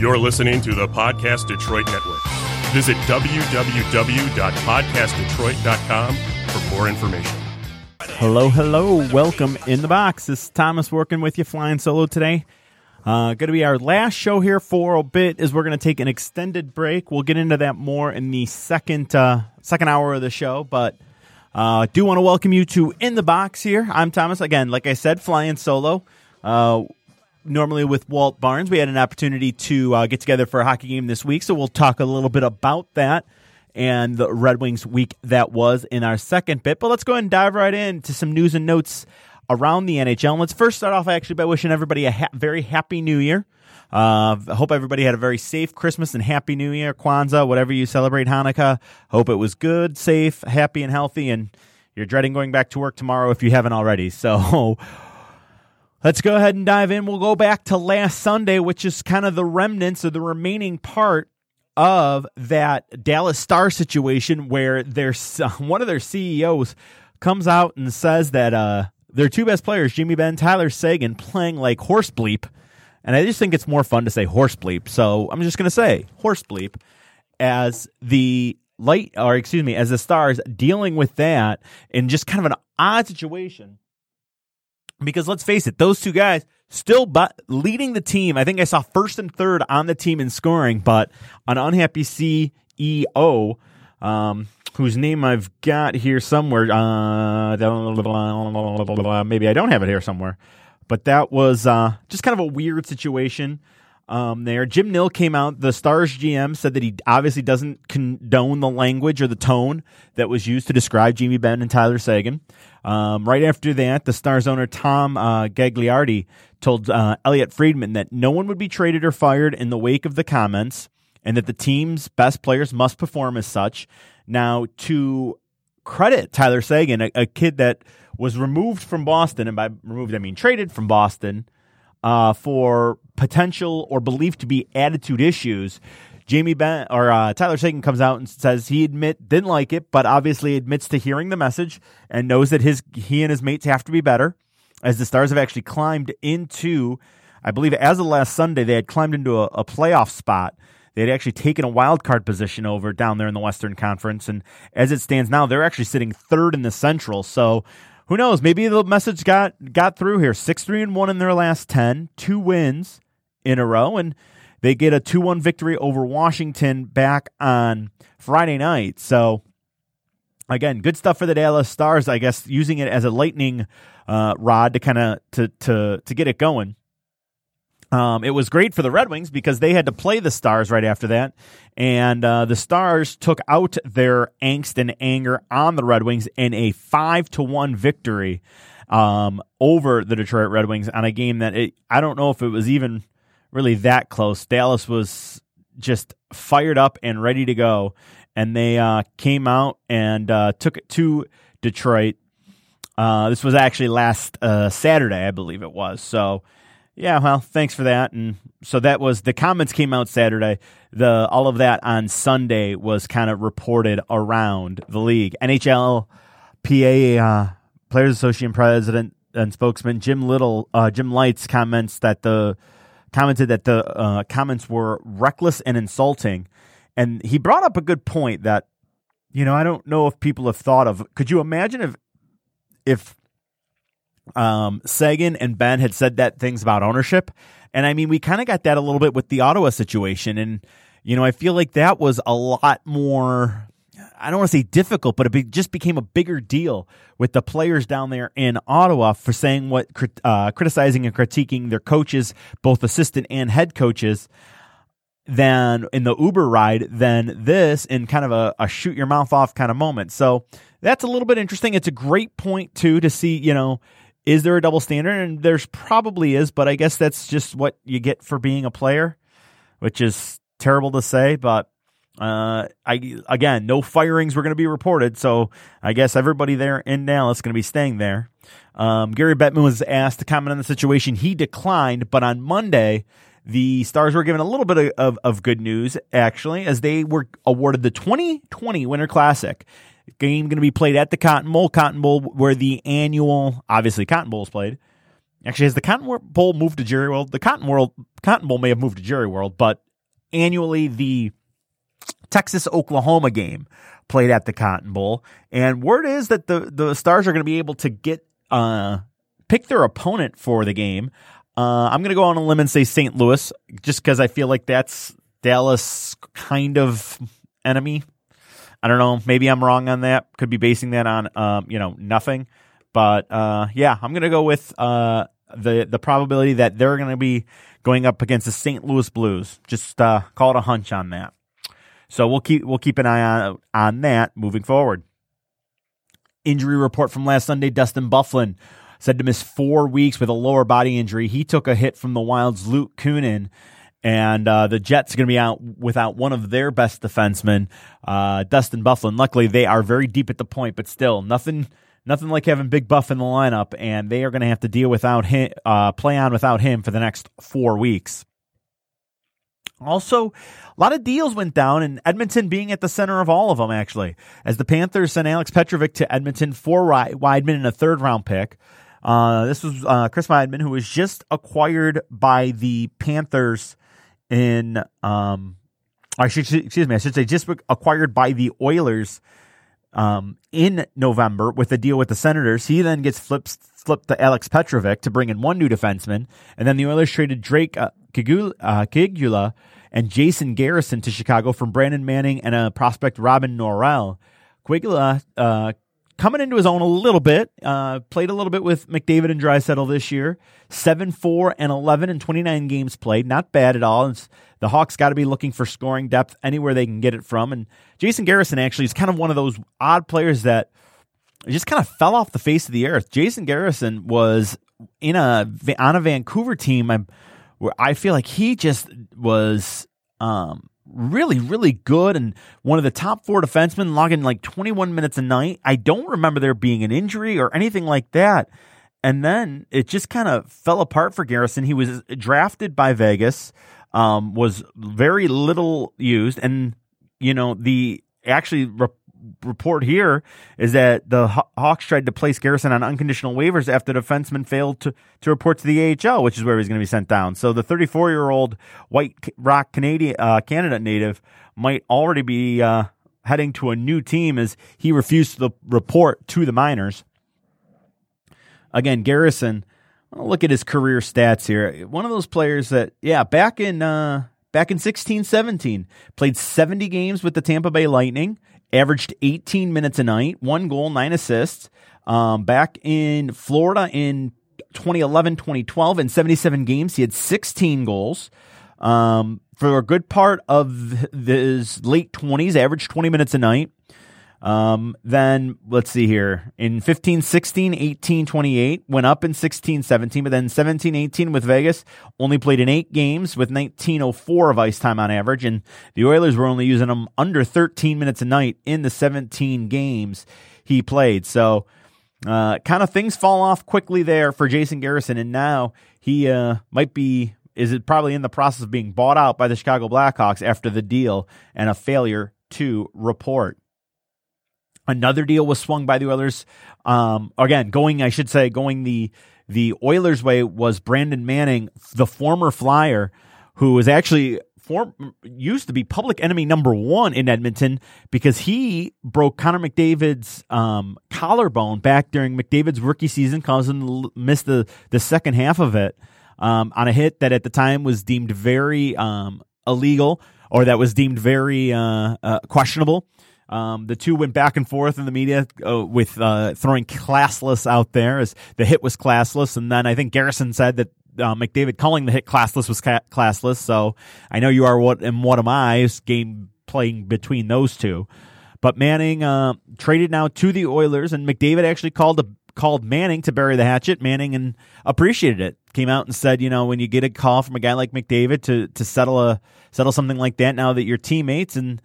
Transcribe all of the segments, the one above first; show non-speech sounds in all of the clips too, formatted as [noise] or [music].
You're listening to the Podcast Detroit Network. Visit www.podcastdetroit.com for more information. Hello, hello. Welcome in the box. This is Thomas working with you, flying solo today. Uh, going to be our last show here for a bit. Is we're going to take an extended break. We'll get into that more in the second uh, second hour of the show, but uh, do want to welcome you to in the box here. I'm Thomas again. Like I said, flying solo. Uh, normally with Walt Barnes. We had an opportunity to uh, get together for a hockey game this week, so we'll talk a little bit about that and the Red Wings week that was in our second bit. But let's go ahead and dive right into some news and notes around the NHL. And let's first start off actually by wishing everybody a ha- very happy New Year. Uh, I hope everybody had a very safe Christmas and Happy New Year, Kwanzaa, whatever you celebrate Hanukkah. Hope it was good, safe, happy, and healthy. And you're dreading going back to work tomorrow if you haven't already. [laughs] So Let's go ahead and dive in. We'll go back to last Sunday, which is kind of the remnants of the remaining part of that Dallas Star situation where their [laughs] one of their CEOs comes out and says that uh, their two best players, Jimmy Benn, Tyler Seguin, playing like horse bleep. And I just think it's more fun to say horse bleep. So I'm just going to say horse bleep as the light, or excuse me, as the stars dealing with that in just kind of an odd situation because let's face it, those two guys still but leading the team. I think I saw first and third on the team in scoring, but an unhappy CEO, um, whose name I've got here somewhere. Uh, maybe I don't have it here somewhere, but that was uh, just kind of a weird situation. Um, there, Jim Nill came out. The Stars GM said that he obviously doesn't condone the language or the tone that was used to describe Jamie Benn and Tyler Seguin. Um, right after that, the Stars owner Tom uh, Gaglardi told uh, Elliotte Friedman that no one would be traded or fired in the wake of the comments, and that the team's best players must perform as such. Now, to credit Tyler Seguin, a, a kid that was removed from Boston, and by removed I mean traded from Boston uh, for potential or believed to be attitude issues. Jamie Benn or uh, Tyler Seguin comes out and says he admit didn't like it, but obviously admits to hearing the message and knows that his he and his mates have to be better. As the Stars have actually climbed into, I believe, as of last Sunday, they had climbed into a, a playoff spot. They had actually taken a wild card position over down there in the Western Conference, and as it stands now, they're actually sitting third in the Central. So who knows? Maybe the message got got through here. Six three and one in their last ten, two wins in a row, and they get a 2 1 victory over Washington back on Friday night. So, again, good stuff for the Dallas Stars, I guess, using it as a lightning uh, rod to kind of to, to, to get it going. Um, it was great for the Red Wings because they had to play the Stars right after that, and uh, the Stars took out their angst and anger on the Red Wings in a five to one victory um, over the Detroit Red Wings on a game that it, I don't know if it was even really that close. Dallas was just fired up and ready to go, and they uh, came out and uh, took it to Detroit. Uh, this was actually last uh, Saturday, I believe it was. So, yeah, well, thanks for that. And so that was the comments came out Saturday. The all of that on Sunday was kind of reported around the league. NHL PA uh, Players Association president and spokesman Jim Little, uh, Jim Lites comments that the commented that the uh, comments were reckless and insulting. And he brought up a good point that, you know, I don't know if people have thought of. Could you imagine if, if um, Seguin and Benn had said that things about ownership? And I mean, we kind of got that a little bit with the Ottawa situation. And, you know, I feel like that was a lot more I don't want to say difficult, but it be, just became a bigger deal with the players down there in Ottawa for saying what, uh, criticizing and critiquing their coaches, both assistant and head coaches, than in the Uber ride than this in kind of a, a shoot your mouth off kind of moment. So that's a little bit interesting. It's a great point too to see, you know, is there a double standard? And there's probably is, but I guess that's just what you get for being a player, which is terrible to say, but uh, I again, no firings were going to be reported, so I guess everybody there in Dallas is going to be staying there. Um, Gary Bettman was asked to comment on the situation. He declined, but on Monday, the Stars were given a little bit of, of, of good news, actually, as they were awarded the 2020 Winter Classic. Game going to be played at the Cotton Bowl, Cotton Bowl, where the annual, obviously, Cotton Bowl is played. Actually, has the Cotton Bowl moved to Jerry World? The Cotton World, Cotton Bowl may have moved to Jerry World, but annually the Texas Oklahoma game played at the Cotton Bowl. And word is that the, the Stars are going to be able to get, uh, pick their opponent for the game. Uh, I'm going to go on a limb and say St. Louis just because I feel like that's Dallas kind of enemy. I don't know. Maybe I'm wrong on that. Could be basing that on, um, you know, nothing. But uh, yeah, I'm going to go with uh, the the probability that they're going to be going up against the St. Louis Blues. Just uh, call it a hunch on that. So we'll keep we'll keep an eye on on that moving forward. Injury report from last Sunday: Dustin Byfuglien said to miss four weeks with a lower body injury. He took a hit from the Wild's Luke Kunin. And uh, the Jets are going to be out without one of their best defensemen, uh, Dustin Byfuglien. Luckily, they are very deep at the point, but still, nothing nothing like having Big Buff in the lineup, and they are going to have to deal without him, uh, play on without him for the next four weeks. Also, a lot of deals went down, and Edmonton being at the center of all of them, actually, as the Panthers sent Alex Petrovic to Edmonton for Wideman in a third round pick. Uh, this was uh, Chris Wideman, who was just acquired by the Panthers in, um, should, excuse me, I should say just acquired by the Oilers um, in November with a deal with the Senators. He then gets flipped flipped to Alex Petrovic to bring in one new defenseman, and then the Oilers traded Drake uh, Uh, Caggiula and Jason Garrison to Chicago from Brandon Manning and a prospect Robin Norell. Caggiula uh, coming into his own a little bit. Uh, played a little bit with McDavid and Draisaitl this year. Seven, four, and eleven and twenty nine games played. Not bad at all. It's, the Hawks got to be looking for scoring depth anywhere they can get it from. And Jason Garrison actually is kind of one of those odd players that just kind of fell off the face of the earth. Jason Garrison was in a on a Vancouver team I'm, where I feel like he just was um, really, really good and one of the top four defensemen, logging like 21 minutes a night. I don't remember there being an injury or anything like that. And then it just kind of fell apart for Garrison. He was drafted by Vegas, um, was very little used, and you know the actually report here is that the Hawks tried to place Garrison on unconditional waivers after the defenseman failed to, to report to the AHL, which is where he's going to be sent down. So the 34 year old White Rock Canadian uh, Canada native might already be uh, heading to a new team as he refused to report to the minors. Again, Garrison. Look at his career stats here. One of those players that, yeah, back in uh, back in 16 17, played 70 games with the Tampa Bay Lightning, averaged 18 minutes a night, one goal, nine assists. Um, back in Florida in 2011, 2012, in 77 games, he had 16 goals. Um, for a good part of his late 20s, averaged 20 minutes a night. Um, then let's see here in 15, 16, 18, 28 went up in 16, 17, but then 17, 18 with Vegas only played in eight games with 1904 of ice time on average. And the Oilers were only using him under 13 minutes a night in the 17 games he played. So, uh, kind of things fall off quickly there for Jason Garrison. And now he, uh, might be, is it probably in the process of being bought out by the Chicago Blackhawks after the deal and a failure to report. Another deal was swung by the Oilers. Um, again, going, I should say, going the the Oilers' way was Brandon Manning, the former Flyer, who was actually form, used to be public enemy number one in Edmonton because he broke Connor McDavid's um, collarbone back during McDavid's rookie season, causing him to miss the the second half of it um, on a hit that at the time was deemed very um, illegal or that was deemed very uh, uh, questionable. Um, the two went back and forth in the media uh, with uh, throwing classless out there as the hit was classless, and then I think Garrison said that uh, McDavid calling the hit classless was ca- classless. So I know you are what and what am I? Game playing between those two, but Manning uh, traded now to the Oilers, and McDavid actually called a, called Manning to bury the hatchet. Manning and appreciated it. Came out and said, you know, when you get a call from a guy like McDavid to to settle a settle something like that, now that you're teammates and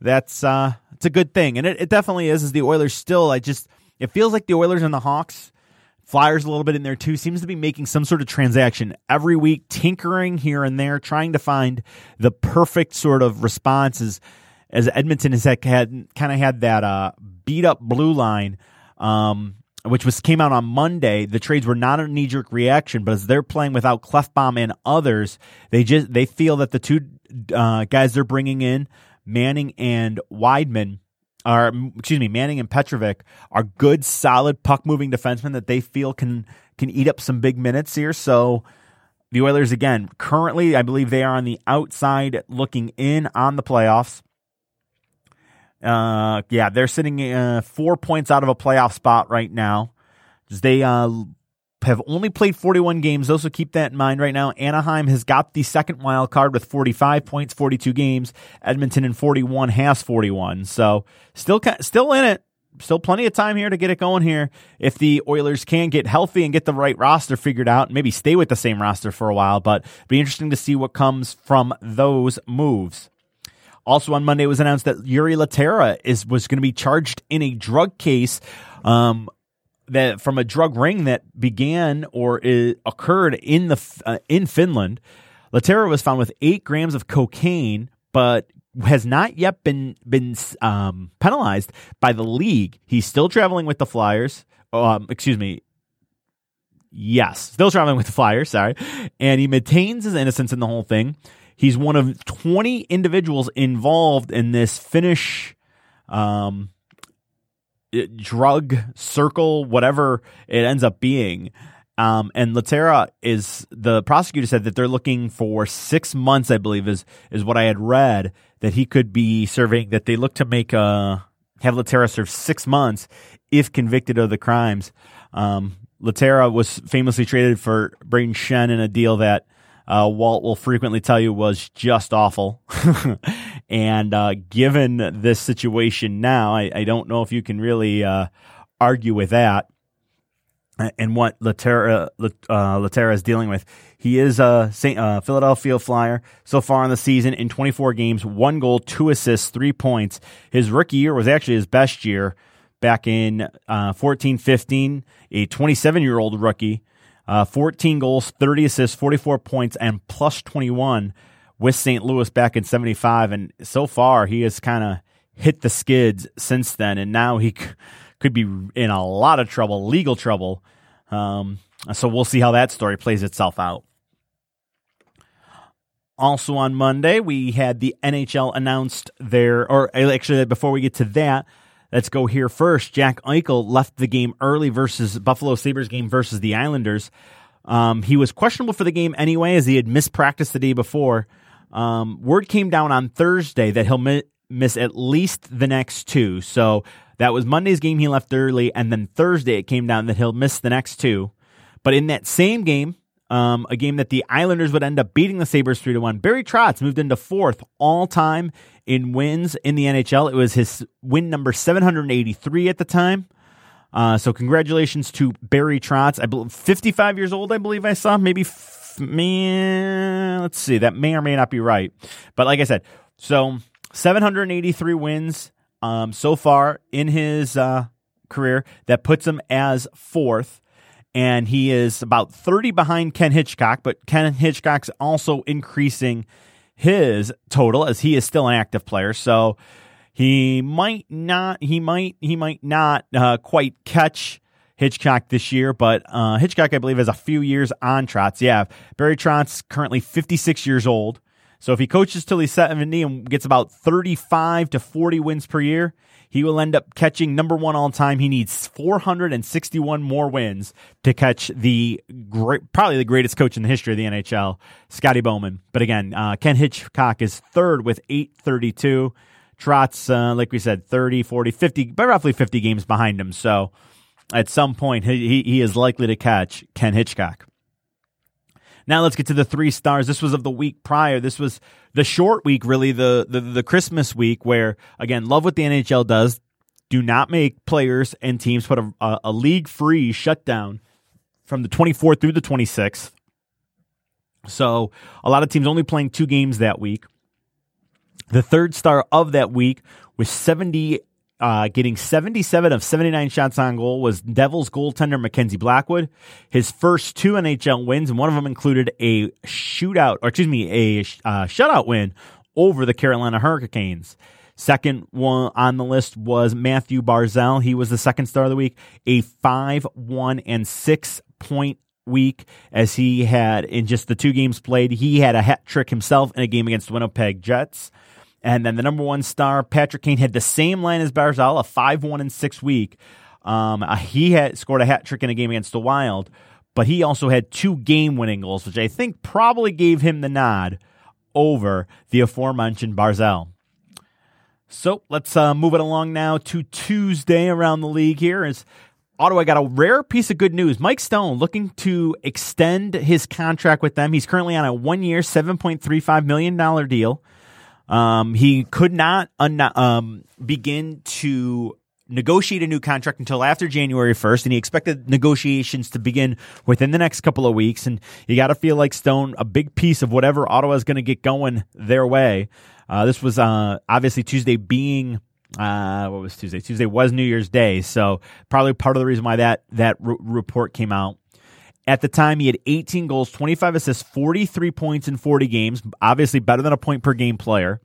that's uh it's a good thing. And it, it definitely is, Is the Oilers still I just it feels like the Oilers and the Hawks, Flyers a little bit in there too, seems to be making some sort of transaction every week, tinkering here and there, trying to find the perfect sort of responses as Edmonton has had, had kind of had that uh, beat up blue line. Um, which was came out on Monday. The trades were not a knee jerk reaction, but as they're playing without Klefbom and others, they just they feel that the two uh, guys they're bringing in, Manning and Wideman are excuse me, Manning and Petrovic are good, solid puck moving defensemen that they feel can can eat up some big minutes here. So the Oilers again, currently I believe they are on the outside looking in on the playoffs. Uh, yeah, they're sitting uh, four points out of a playoff spot right now. They uh, have only played 41 games. Also, keep that in mind right now. Anaheim has got the second wild card with 45 points, 42 games. Edmonton in 41 has 41. So still, still in it. Still plenty of time here to get it going here. If the Oilers can get healthy and get the right roster figured out, maybe stay with the same roster for a while, but be interesting to see what comes from those moves. Also on Monday, it was announced that Jori Lehtera is was going to be charged in a drug case um, that from a drug ring that began or is, occurred in the uh, in Finland. Lehtera was found with eight grams of cocaine, but has not yet been been um, penalized by the league. He's still traveling with the Flyers. Um, excuse me. Yes, still traveling with the Flyers. Sorry, and he maintains his innocence in the whole thing. He's one of 20 individuals involved in this Finnish um, drug circle, whatever it ends up being. Um, and Lehtera is the prosecutor said that they're looking for six months, I believe is is what I had read that he could be serving. That they look to make uh have Lehtera serve six months if convicted of the crimes. Um, Lehtera was famously traded for Brayden Schenn in a deal that uh, Walt will frequently tell you was just awful. [laughs] and uh, given this situation now, I, I, don't know if you can really uh, argue with that. And what Lehtera, uh, is dealing with. He is a Saint, uh, Philadelphia Flyer so far in the season in 24 games, one goal, two assists, three points. His rookie year was actually his best year back in uh, 14 15, a 27 year old rookie. Uh, 14 goals, 30 assists, 44 points, and plus 21 with St. Louis back in 75. And so far, he has kind of hit the skids since then. And now he c- could be in a lot of trouble, legal trouble. Um, so we'll see how that story plays itself out. Also on Monday, we had the NHL announced their, or actually, before we get to that, Let's go here first. Jack Eichel left the game early versus Buffalo Sabres game versus the Islanders. Um, he was questionable for the game anyway, as he had missed practice the day before. Um, word came down on Thursday that he'll mi- miss at least the next two. So that was Monday's game he left early, and then Thursday it came down that he'll miss the next two. But in that same game, um, a game that the Islanders would end up beating the Sabres 3 to 1. Barry Trotz moved into fourth all time in wins in the NHL. It was his win number 783 at the time. Uh, so congratulations to Barry Trotz. I believe 55 years old. I believe I saw maybe. F- man, let's see. That may or may not be right. But like I said, so 783 wins um, so far in his uh, career. That puts him as fourth and he is about 30 behind Ken Hitchcock, but Ken Hitchcock's also increasing his total as he is still an active player. So he might not, he might, he might not uh, quite catch Hitchcock this year, but uh, Hitchcock, I believe, has a few years on Trotz. Yeah, Barry Trotz currently 56 years old. So if he coaches till he's 70 and gets about 35 to 40 wins per year, he will end up catching number one all time. He needs 461 more wins to catch the great, probably the greatest coach in the history of the NHL, Scotty Bowman. But again, uh, Ken Hitchcock is third with 832. Trotz, uh, like we said, 30, 40, 50, but roughly 50 games behind him. So at some point, he, he is likely to catch Ken Hitchcock. Now let's get to the three stars. This was of the week prior. This was the short week, really the the, the Christmas week, where again, love what the NHL does. Do not make players and teams put a, a, a league free shutdown from the 24th through the 26th. So a lot of teams only playing two games that week. The third star of that week was 70 uh, getting 77 of 79 shots on goal was Devils goaltender Mackenzie Blackwood. His first two NHL wins, and one of them included a shootout, or excuse me, a uh, shutout win over the Carolina Hurricanes. Second one on the list was Matthew Barzal. He was the second star of the week, a 5 1 and 6 point week as he had in just the two games played. He had a hat trick himself in a game against Winnipeg Jets. And then the number one star, Patrick Kane, had the same line as Barzal, a 5 1 and 6 week. Um, uh, he had scored a hat trick in a game against the Wild, but he also had two game winning goals, which I think probably gave him the nod over the aforementioned Barzal. So let's uh, move it along now to Tuesday around the league here. Is Ottawa got a rare piece of good news. Mike Stone looking to extend his contract with them. He's currently on a one year, $7.35 million deal. Um, he could not un- um, begin to negotiate a new contract until after January 1st, and he expected negotiations to begin within the next couple of weeks. And you got to feel like Stone, a big piece of whatever Ottawa is going to get going their way. Uh, this was uh, obviously Tuesday being. Uh, what was Tuesday? Tuesday was New Year's Day, so probably part of the reason why that that r- report came out. At the time, he had 18 goals, 25 assists, 43 points in 40 games. Obviously, better than a point per game player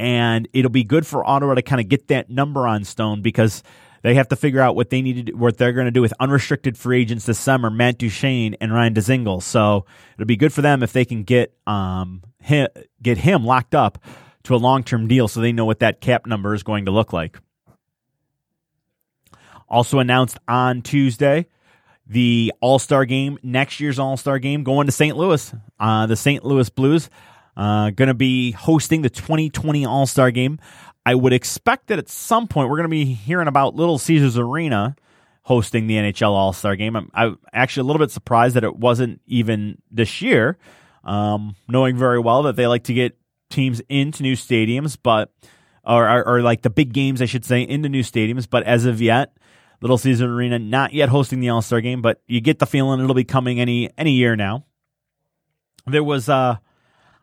and it'll be good for Ottawa to kind of get that number on Stone because they have to figure out what they need to do, what they're going to do with unrestricted free agents this summer, Matt Duchene and Ryan Dzingel. So it'll be good for them if they can get um him, get him locked up to a long term deal, so they know what that cap number is going to look like. Also announced on Tuesday, the All Star game, next year's All Star game, going to St. Louis. Uh, the St. Louis Blues uh, going to be hosting the 2020 All Star Game. I would expect that at some point we're going to be hearing about Little Caesars Arena hosting the NHL All Star Game. I'm, I'm, actually a little bit surprised that it wasn't even this year, um, knowing very well that they like to get teams into new stadiums, but or, or, or like the big games, I should say, into new stadiums. But as of yet, Little Caesars Arena not yet hosting the All Star Game, but you get the feeling it'll be coming any any year now. There was uh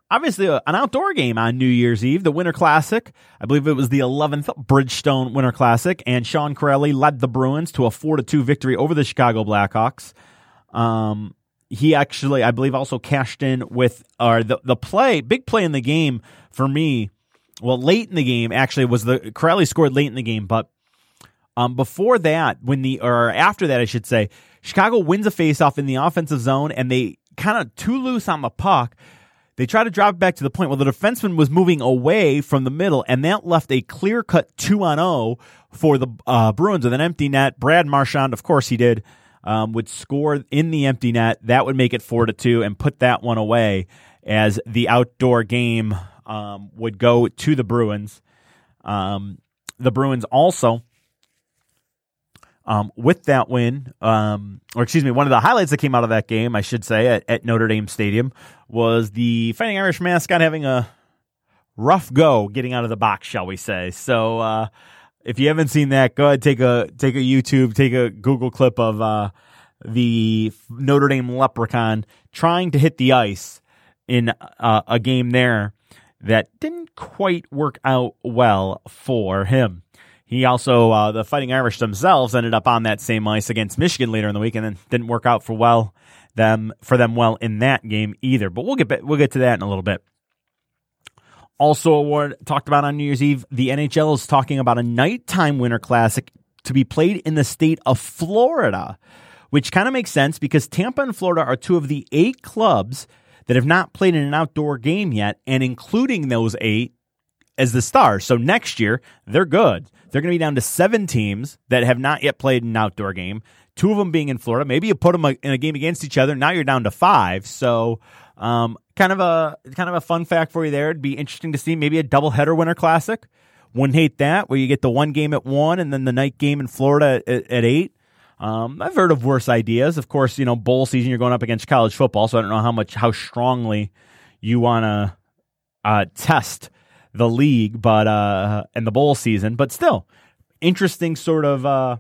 obviously uh, an outdoor game on New Year's Eve, the Winter Classic. I believe it was the 11th Bridgestone Winter Classic, and Sean Kuraly led the Bruins to a 4 to 2 victory over the Chicago Blackhawks. Um, he actually, I believe, also cashed in with or the the play, big play in the game for me. Well, late in the game, actually, was the Kuraly scored late in the game, but um, before that, when the or after that, I should say, Chicago wins a faceoff in the offensive zone, and they kind of too loose on the puck. They try to drop it back to the point where the defenseman was moving away from the middle, and that left a clear cut 2 on 0 for the uh, Bruins with an empty net. Brad Marchand, of course, he did, um, would score in the empty net. That would make it 4 to 2 and put that one away as the outdoor game um, would go to the Bruins. Um, the Bruins also um, with that win, um, or excuse me, one of the highlights that came out of that game, I should say, at, at, Notre Dame Stadium was the Fighting Irish mascot having a rough go getting out of the box, shall we say. So, uh, if you haven't seen that, go ahead, take a, take a YouTube, take a Google clip of, uh, the Notre Dame Leprechaun trying to hit the ice in uh, a game there that didn't quite work out well for him. He also, uh, the Fighting Irish themselves ended up on that same ice against Michigan later in the week, and then didn't work out for well them for them well in that game either. But we'll get we'll get to that in a little bit. Also, award talked about on New Year's Eve, the NHL is talking about a nighttime Winter Classic to be played in the state of Florida, which kind of makes sense because Tampa and Florida are two of the eight clubs that have not played in an outdoor game yet, and including those eight as the stars. So next year, they're good. They're going to be down to seven teams that have not yet played an outdoor game. Two of them being in Florida. Maybe you put them in a game against each other. Now you're down to five. So, um, kind of a kind of a fun fact for you there. It'd be interesting to see maybe a doubleheader Winter Classic. Wouldn't hate that, where you get the one game at one and then the night game in Florida at, at eight. Um, I've heard of worse ideas. Of course, you know, bowl season you're going up against college football, so I don't know how much how strongly you want to uh, test the league, but uh, and the bowl season, but still interesting sort of uh,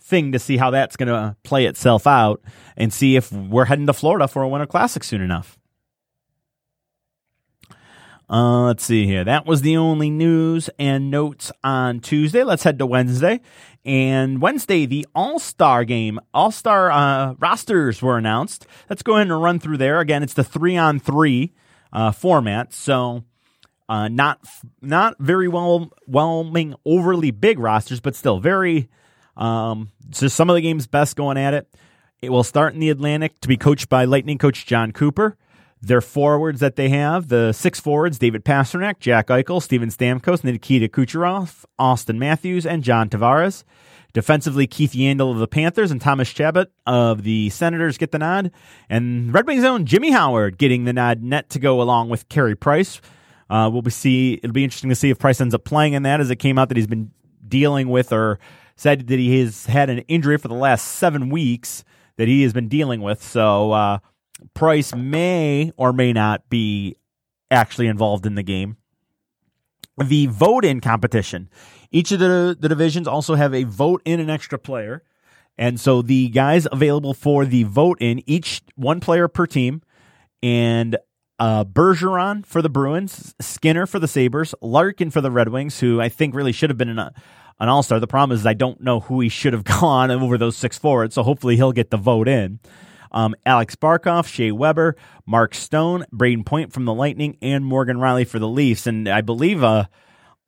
thing to see how that's going to play itself out and see if we're heading to Florida for a Winter Classic soon enough. Uh, let's see here. That was the only news and notes on Tuesday. Let's head to Wednesday. And Wednesday, the All Star game, All Star uh, rosters were announced. Let's go ahead and run through there. Again, it's the three on three uh, format. So Uh, not not very well whelming, overly big rosters, but still very. Um, so some of the games best going at it. It will start in the Atlantic to be coached by Lightning coach Jon Cooper. Their forwards that they have, the six forwards, David Pastrnak, Jack Eichel, Steven Stamkos, Nikita Kucherov, Auston Matthews, and John Tavares. Defensively, Keith Yandle of the Panthers and Thomas Chabot of the Senators get the nod. And Red Wings own Jimmy Howard getting the nod net to go along with Carey Price. Uh, we'll be see. It'll be interesting to see if Price ends up playing in that, as it came out that he's been dealing with or said that he has had an injury for the last seven weeks that he has been dealing with. So uh, Price may or may not be actually involved in the game. The vote in competition. Each of the, the divisions also have a vote in an extra player. And so the guys available for the vote in, each one player per team, and uh, Bergeron for the Bruins, Skinner for the Sabres, Larkin for the Red Wings, who I think really should have been an, an all star. The problem is I don't know who he should have [laughs] gone over those six forwards, so hopefully he'll get the vote in um, Alex Barkov, Shea Weber, Mark Stone, Brayden Point from the Lightning, and Morgan Rielly for the Leafs. And I believe uh,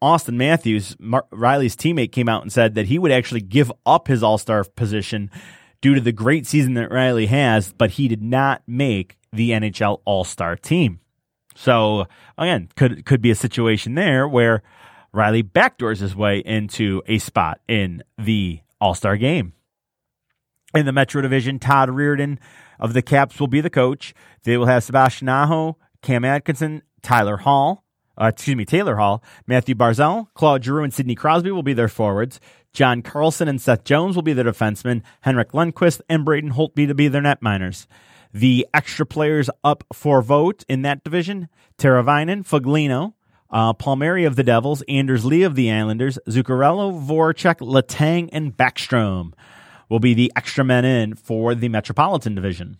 Auston Matthews, Mar- Rielly's teammate, came out and said that he would actually give up his All Star position due to the great season that Rielly has, but he did not make the NHL All Star team. So again, could could be a situation there where Rielly backdoors his way into a spot in the All Star game. In the Metro Division, Todd Reirden of the Caps will be the coach. They will have Sebastian Aho, Cam Atkinson, Tyler Hall, uh, excuse me, Taylor Hall, Matthew Barzal, Claude Giroux, and Sidney Crosby will be their forwards. John Carlson and Seth Jones will be their defensemen. Henrik Lundqvist and Braden Holtby to be their net miners. The extra players up for vote in that division: Teravainen, Foligno, uh, Palmieri of the Devils, Anders Lee of the Islanders, Zuccarello, Voracek, Letang, and Backstrom will be the extra men in for the Metropolitan Division.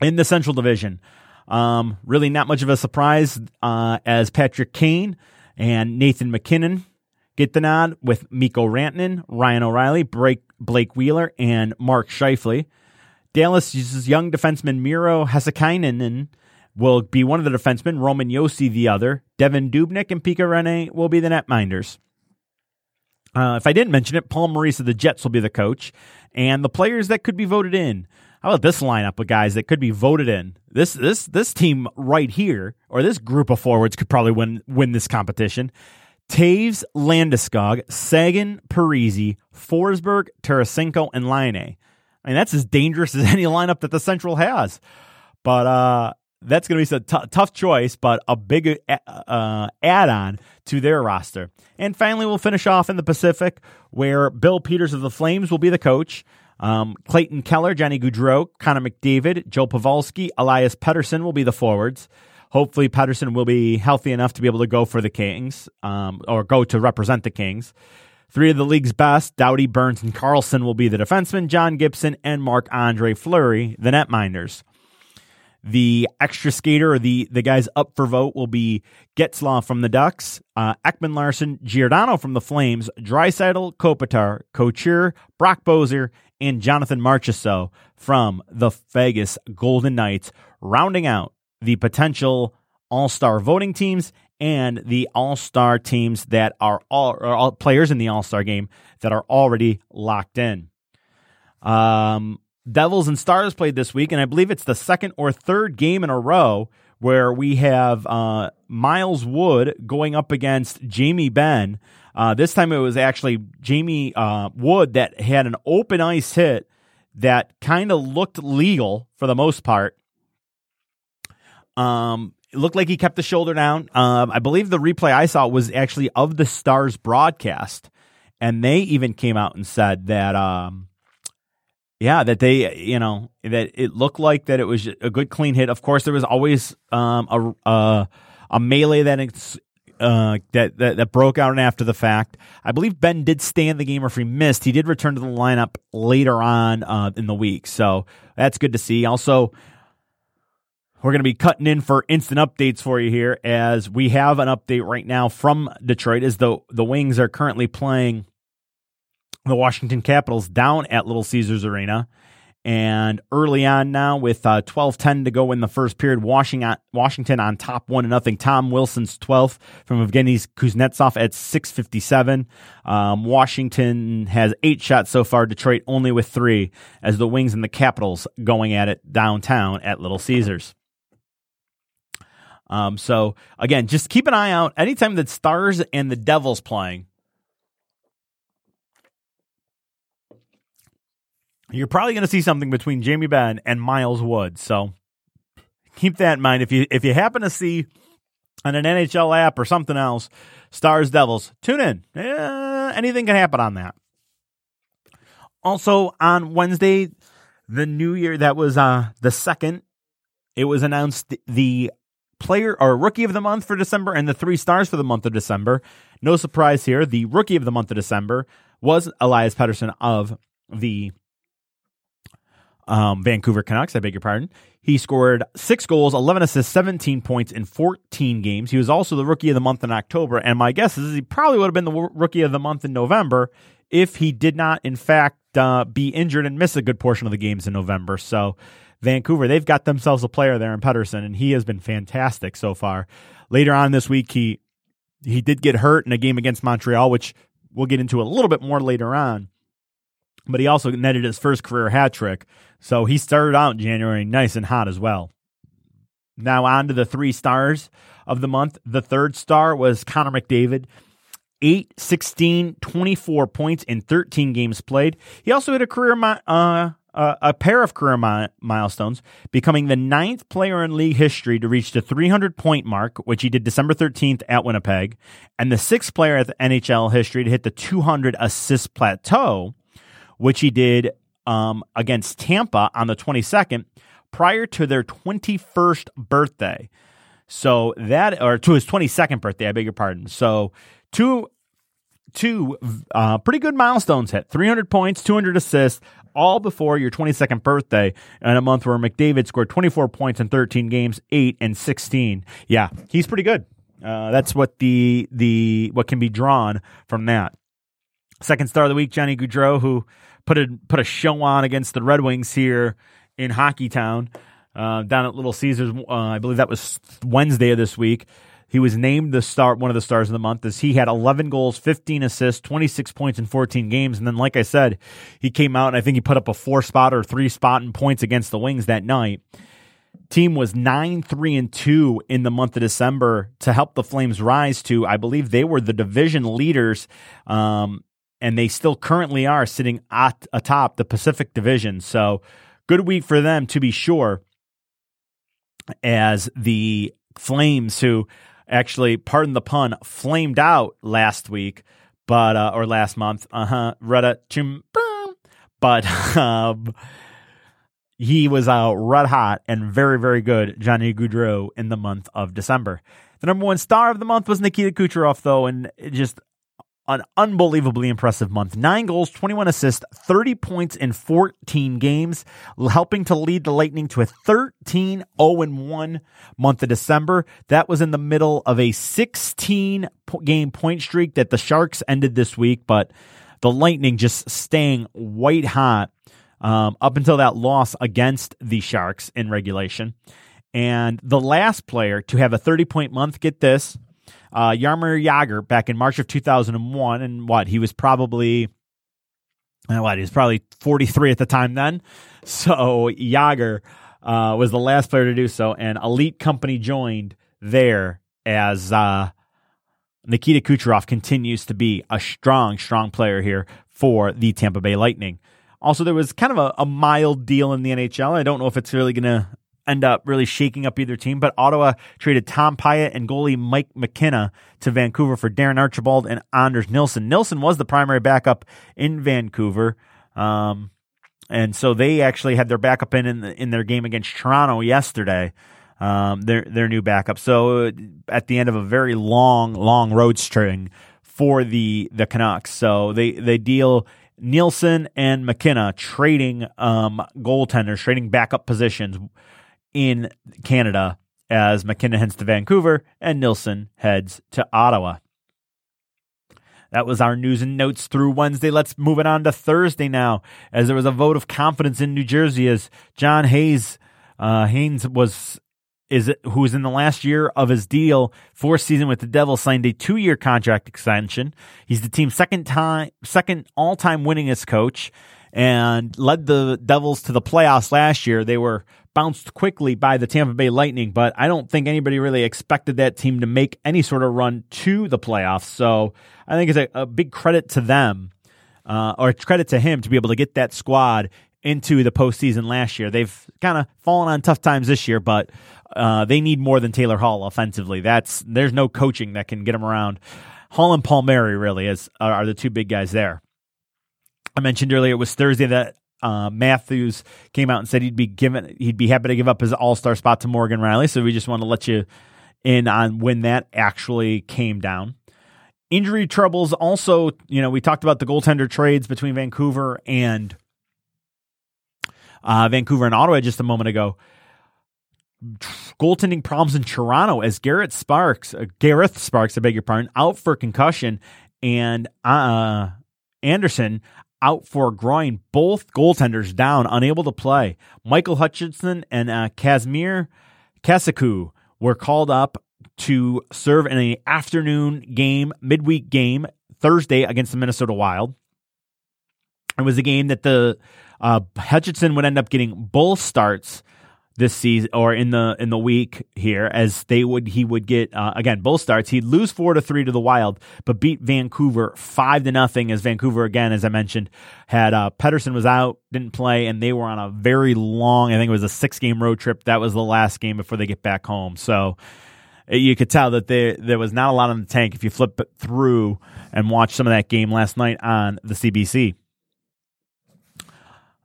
In the Central Division, um, really not much of a surprise uh, as Patrick Kane and Nathan MacKinnon get the nod with Mikko Rantanen, Ryan O'Reilly, Blake, Wheeler, and Mark Scheifele. Dallas uses young defenseman Miro Heiskanen will be one of the defensemen, Roman Josi the other. Devin Dubnyk and Pekka Rinne will be the netminders. Uh, if I didn't mention it, Paul Maurice of the Jets will be the coach, and the players that could be voted in. How about this lineup of guys that could be voted in? This this this team right here, or this group of forwards, could probably win win this competition. Toews, Landeskog, Seguin, Parise, Forsberg, Tarasenko, and Laine. I mean, that's as dangerous as [laughs] any lineup that the Central has. But uh, that's going to be a t- tough choice, but a big uh, uh add on to their roster. And finally, we'll finish off in the Pacific, where Bill Peters of the Flames will be the coach. Um, Clayton Keller, Johnny Gaudreau, Connor McDavid, Joe Pavelski, Elias Pettersson will be the forwards. Hopefully, Pettersson will be healthy enough to be able to go for the Kings um, or go to represent the Kings. Three of the league's best, Doughty, Burns, and Carlson will be the defensemen, John Gibson and Marc Andre Fleury, the netminders. The extra skater or the, the guys up for vote will be Getzlaf from the Ducks, uh, Ekman Larsson, Giordano from the Flames, Draisaitl, Kopitar, Couture, Brock Boeser, and Jonathan Marchessault from the Vegas Golden Knights, rounding out the potential All Star voting teams and the All Star teams that are all, all players in the All Star game that are already locked in. Um, Devils and Stars played this week, and I believe it's the second or third game in a row where we have uh, Miles Wood going up against Jamie Ben. Uh, this time it was actually Jamie uh, Wood that had an open ice hit that kind of looked legal for the most part. Um, it looked like he kept the shoulder down. Um, I believe the replay I saw was actually of the Stars broadcast, and they even came out and said that um, yeah, that they, you know, that it looked like that it was a good clean hit. Of course, there was always um, a, a, a melee that uh, that, that that broke out after the fact. I believe Ben did stay in the game, or if he missed, he did return to the lineup later on uh, in the week. So that's good to see. Also, we're going to be cutting in for instant updates for you here, as we have an update right now from Detroit, as the the Wings are currently playing the Washington Capitals down at Little Caesars Arena. And early on now, with uh, 12-10 to go in the first period, Washington on top one to nothing. Tom Wilson's 12th from Evgeny Kuznetsov at 6:57. Um, Washington has eight shots so far. Detroit only with three, as the Wings and the Capitals going at it downtown at Little Caesars. Um, so again, just keep an eye out anytime that Stars and the Devils playing. you're probably going to see something between Jamie Benn and Miles Wood. So keep that in mind. If you if you happen to see on an NHL app or something else, Stars Devils, tune in. Eh, anything can happen on that. Also on Wednesday, the New Year that was uh, the second. It was announced the player or rookie of the month for December and the three stars for the month of December. No surprise here. The rookie of the month of December was Elias Pettersson of the um, Vancouver Canucks. I beg your pardon. He scored six goals, 11 assists, 17 points in 14 games. He was also the rookie of the month in October. And my guess is he probably would have been the rookie of the month in November if he did not, in fact, uh, be injured and miss a good portion of the games in November. So, Vancouver, they've got themselves a player there in Pettersson, and he has been fantastic so far. Later on this week, he he did get hurt in a game against Montreal, which we'll get into a little bit more later on but he also netted his first career hat trick. So he started out January nice and hot as well. Now on to the three stars of the month. The third star was Connor McDavid. 8, 16, 24 points in 13 games played. He also hit a career uh, uh, a pair of career mi- milestones, becoming the ninth player in league history to reach the 300 point mark, which he did December 13th at Winnipeg, and the sixth player at the NHL history to hit the 200 assist plateau, which he did um, against Tampa on the 22nd prior to their 21st birthday. So that, or to his 22nd birthday, I beg your pardon. So two, two uh, pretty good milestones hit 300 points, 200 assists, all before your 22nd birthday in a month where McDavid scored 24 points in 13 games, 8 and 16. Yeah, he's pretty good. Uh, that's what the the what can be drawn from that. Second star of the week, Johnny Gaudreau, who put a put a show on against the Red Wings here in Hockeytown, uh, down at Little Caesars. Uh, I believe that was Wednesday of this week. He was named the star, one of the stars of the month, as he had 11 goals, 15 assists, 26 points in 14 games. And then, like I said, he came out and I think he put up a four spot or three spot in points against the Wings that night. Team was 9 3 and 2 in the month of December to help the Flames rise to, I believe they were the division leaders um, and they still currently are sitting at atop the Pacific Division. So good week for them to be sure. As the Flames, who actually, pardon the pun, flamed out last week, but uh, or last month, uh huh, Retta chim, but [laughs] um, he was uh, red hot and very very good, Johnny Gaudreau in the month of December. The number one star of the month was Nikita Kucherov, though, and just an unbelievably impressive month. Nine goals, 21 assists, 30 points in 14 games, helping to lead the Lightning to a 13 0 1 month of December. That was in the middle of a 16 game point streak that the Sharks ended this week, but the Lightning just staying white hot um, up until that loss against the Sharks in regulation. And the last player to have a 30 point month, get this, uh, Jaromir Jagr back in March of 2001, and what he was probably uh, what he was probably 43 at the time then. [laughs] So Jagr uh, was the last player to do so, and Elite Company joined there as uh, Nikita Kucherov continues to be a strong, strong player here for the Tampa Bay Lightning. Also, there was kind of a, a mild deal in the NHL. I don't know if it's really going to end up really shaking up either team. But Ottawa traded Tom Pyatt and goalie Mike McKenna to Vancouver for Darren Archibald and Anders Nilsson. Nilsson was the primary backup in Vancouver. Um, and so they actually had their backup in in, the, in their game against Toronto yesterday. Um, their their new backup. So at the end of a very long long road string for the the Canucks. So they they deal Nilsson and McKenna trading um, goaltenders, trading backup positions in Canada as McKinnon heads to Vancouver and Nilsson heads to Ottawa. That was our news and notes through Wednesday. Let's move it on to Thursday now, as there was a vote of confidence in New Jersey as John Hayes uh, Haynes was is who is in the last year of his deal, fourth season with the Devils, signed a two year contract extension. He's the team's second time, second all time winningest coach, and led the Devils to the playoffs last year. They were bounced quickly by the Tampa Bay Lightning, but I don't think anybody really expected that team to make any sort of run to the playoffs. So I think it's a, a big credit to them. Uh, or credit to him to be able to get that squad into the postseason last year. They've kind of fallen on tough times this year, but uh, they need more than Taylor Hall offensively. That's there's no coaching that can get them around. Hall and Palmieri really is are the two big guys there. I mentioned earlier it was Thursday that uh, Matthews came out and said he'd be given he'd be happy to give up his All Star spot to Morgan Rielly. So we just want to let you in on when that actually came down. Injury troubles also, you know, we talked about the goaltender trades between Vancouver and uh, Vancouver and Ottawa just a moment ago. Goaltending problems in Toronto as Garrett Sparks, uh, Gareth Sparks, I beg your pardon, out for concussion, and uh, Andersen out for groin. Both goaltenders down, unable to play. Michael Hutchinson and uh, Kasimir Kaskisuo were called up to serve in an afternoon game, midweek game, Thursday against the Minnesota Wild. It was a game that the uh, Hutchinson would end up getting both starts this season or in the in the week here as they would he would get uh, again both starts. He'd lose four to three to the wild but beat vancouver five to nothing as vancouver again as i mentioned had uh pettersson was out didn't play and they were on a very long i think it was a six game road trip. That was the last game before they get back home. So uh, you could tell that there there was not a lot in the tank if you flip through and watch some of that game last night on the cbc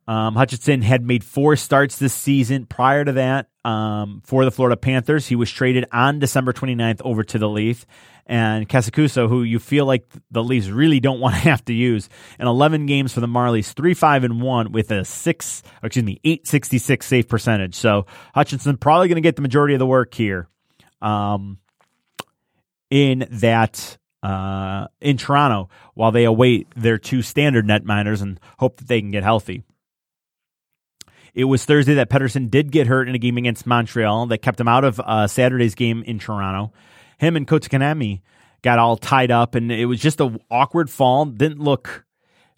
um, Hutchinson had made four starts this season. Prior to that, um, for the Florida Panthers, he was traded on December 29th over to the Leaf. And Kaskisuo, who you feel like the Leafs really don't want to have to use, in 11 games for the Marlies, 3 5 and 1 with a 6, excuse me, 866 save percentage. So Hutchinson probably going to get the majority of the work here um, in that uh, in Toronto while they await their two standard net miners and hope that they can get healthy. It was Thursday that Pettersson did get hurt in a game against Montreal that kept him out of uh, Saturday's game in Toronto. Him and Kotkaniemi got all tied up, and it was just an awkward fall. Didn't look.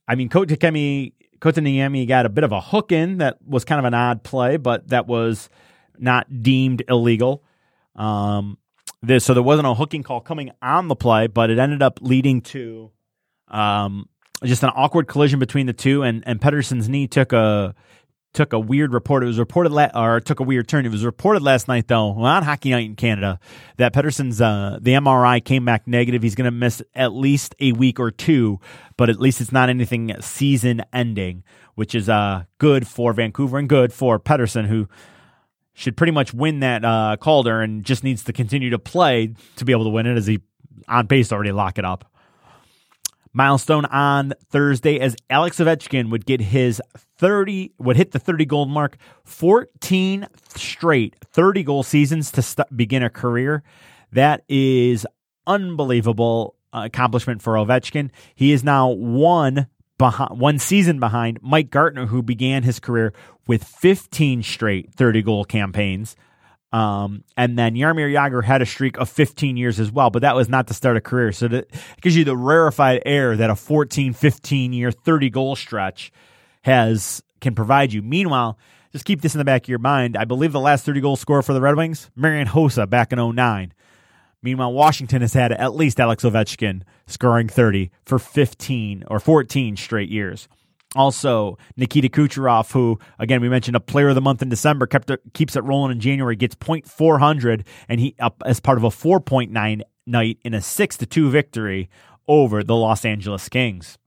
I mean, Kotkaniemi Kotkaniemi got a bit of a hook in that was kind of an odd play, but that was not deemed illegal. Um, this, so there wasn't a hooking call coming on the play, but it ended up leading to um, just an awkward collision between the two, and and Pettersson's knee took a took a weird report. It was reported, la- or took a weird turn. It was reported last night, though, on Hockey Night in Canada, that Pettersson's uh, the MRI came back negative. He's going to miss at least a week or two, but at least it's not anything season ending, which is uh, good for Vancouver and good for Pettersson, who should pretty much win that uh, Calder and just needs to continue to play to be able to win it, as he on base already lock it up milestone on Thursday as Alex Ovechkin would get his 30 would hit the 30 goal mark 14 straight 30 goal seasons to st- begin a career. That is unbelievable accomplishment for Ovechkin. He is now one behind one season behind Mike Gartner who began his career with 15 straight 30 goal campaigns um, and then Jaromir Jagr had a streak of 15 years as well, but that was not to start a career. So that gives you the rarefied air that a 14, 15 year, 30 goal stretch has can provide you. Meanwhile, just keep this in the back of your mind. I believe the last 30 goal scorer for the Red Wings, Marian Hossa back in 09. Meanwhile, Washington has had at least Alex Ovechkin scoring 30 for 15 or 14 straight years. Also, Nikita Kucherov, who again we mentioned a player of the month in December, kept keeps it rolling in January, gets point four hundred, and he up as part of a four point nine night in a six to two victory over the Los Angeles Kings.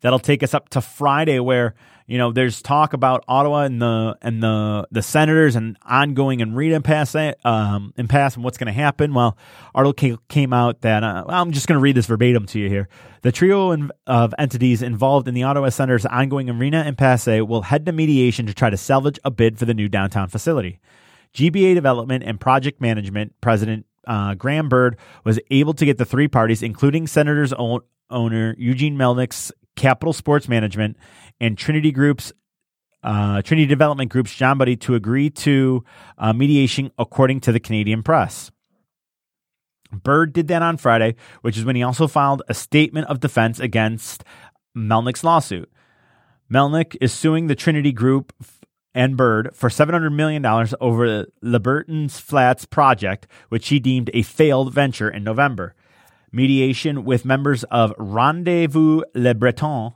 That'll take us up to Friday, where you know there's talk about Ottawa and the and the the Senators and ongoing and read impasse um, impasse and what's going to happen. Well, article came out that uh, I'm just going to read this verbatim to you here. The trio of entities involved in the Ottawa Senators' ongoing arena impasse will head to mediation to try to salvage a bid for the new downtown facility. GBA Development and Project Management President uh, Graham Bird was able to get the three parties, including Senators own, owner Eugene Melnyk's Capital Sports Management and Trinity Group's uh, Trinity Development Group's John Ruddy to agree to uh, mediation, according to the Canadian press. Bird did that on Friday, which is when he also filed a statement of defense against Melnyk's lawsuit. Melnyk is suing the Trinity Group and Bird for $700 million over the LeBreton Flats project, which he deemed a failed venture in November. Mediation with members of Rendezvous Le Breton.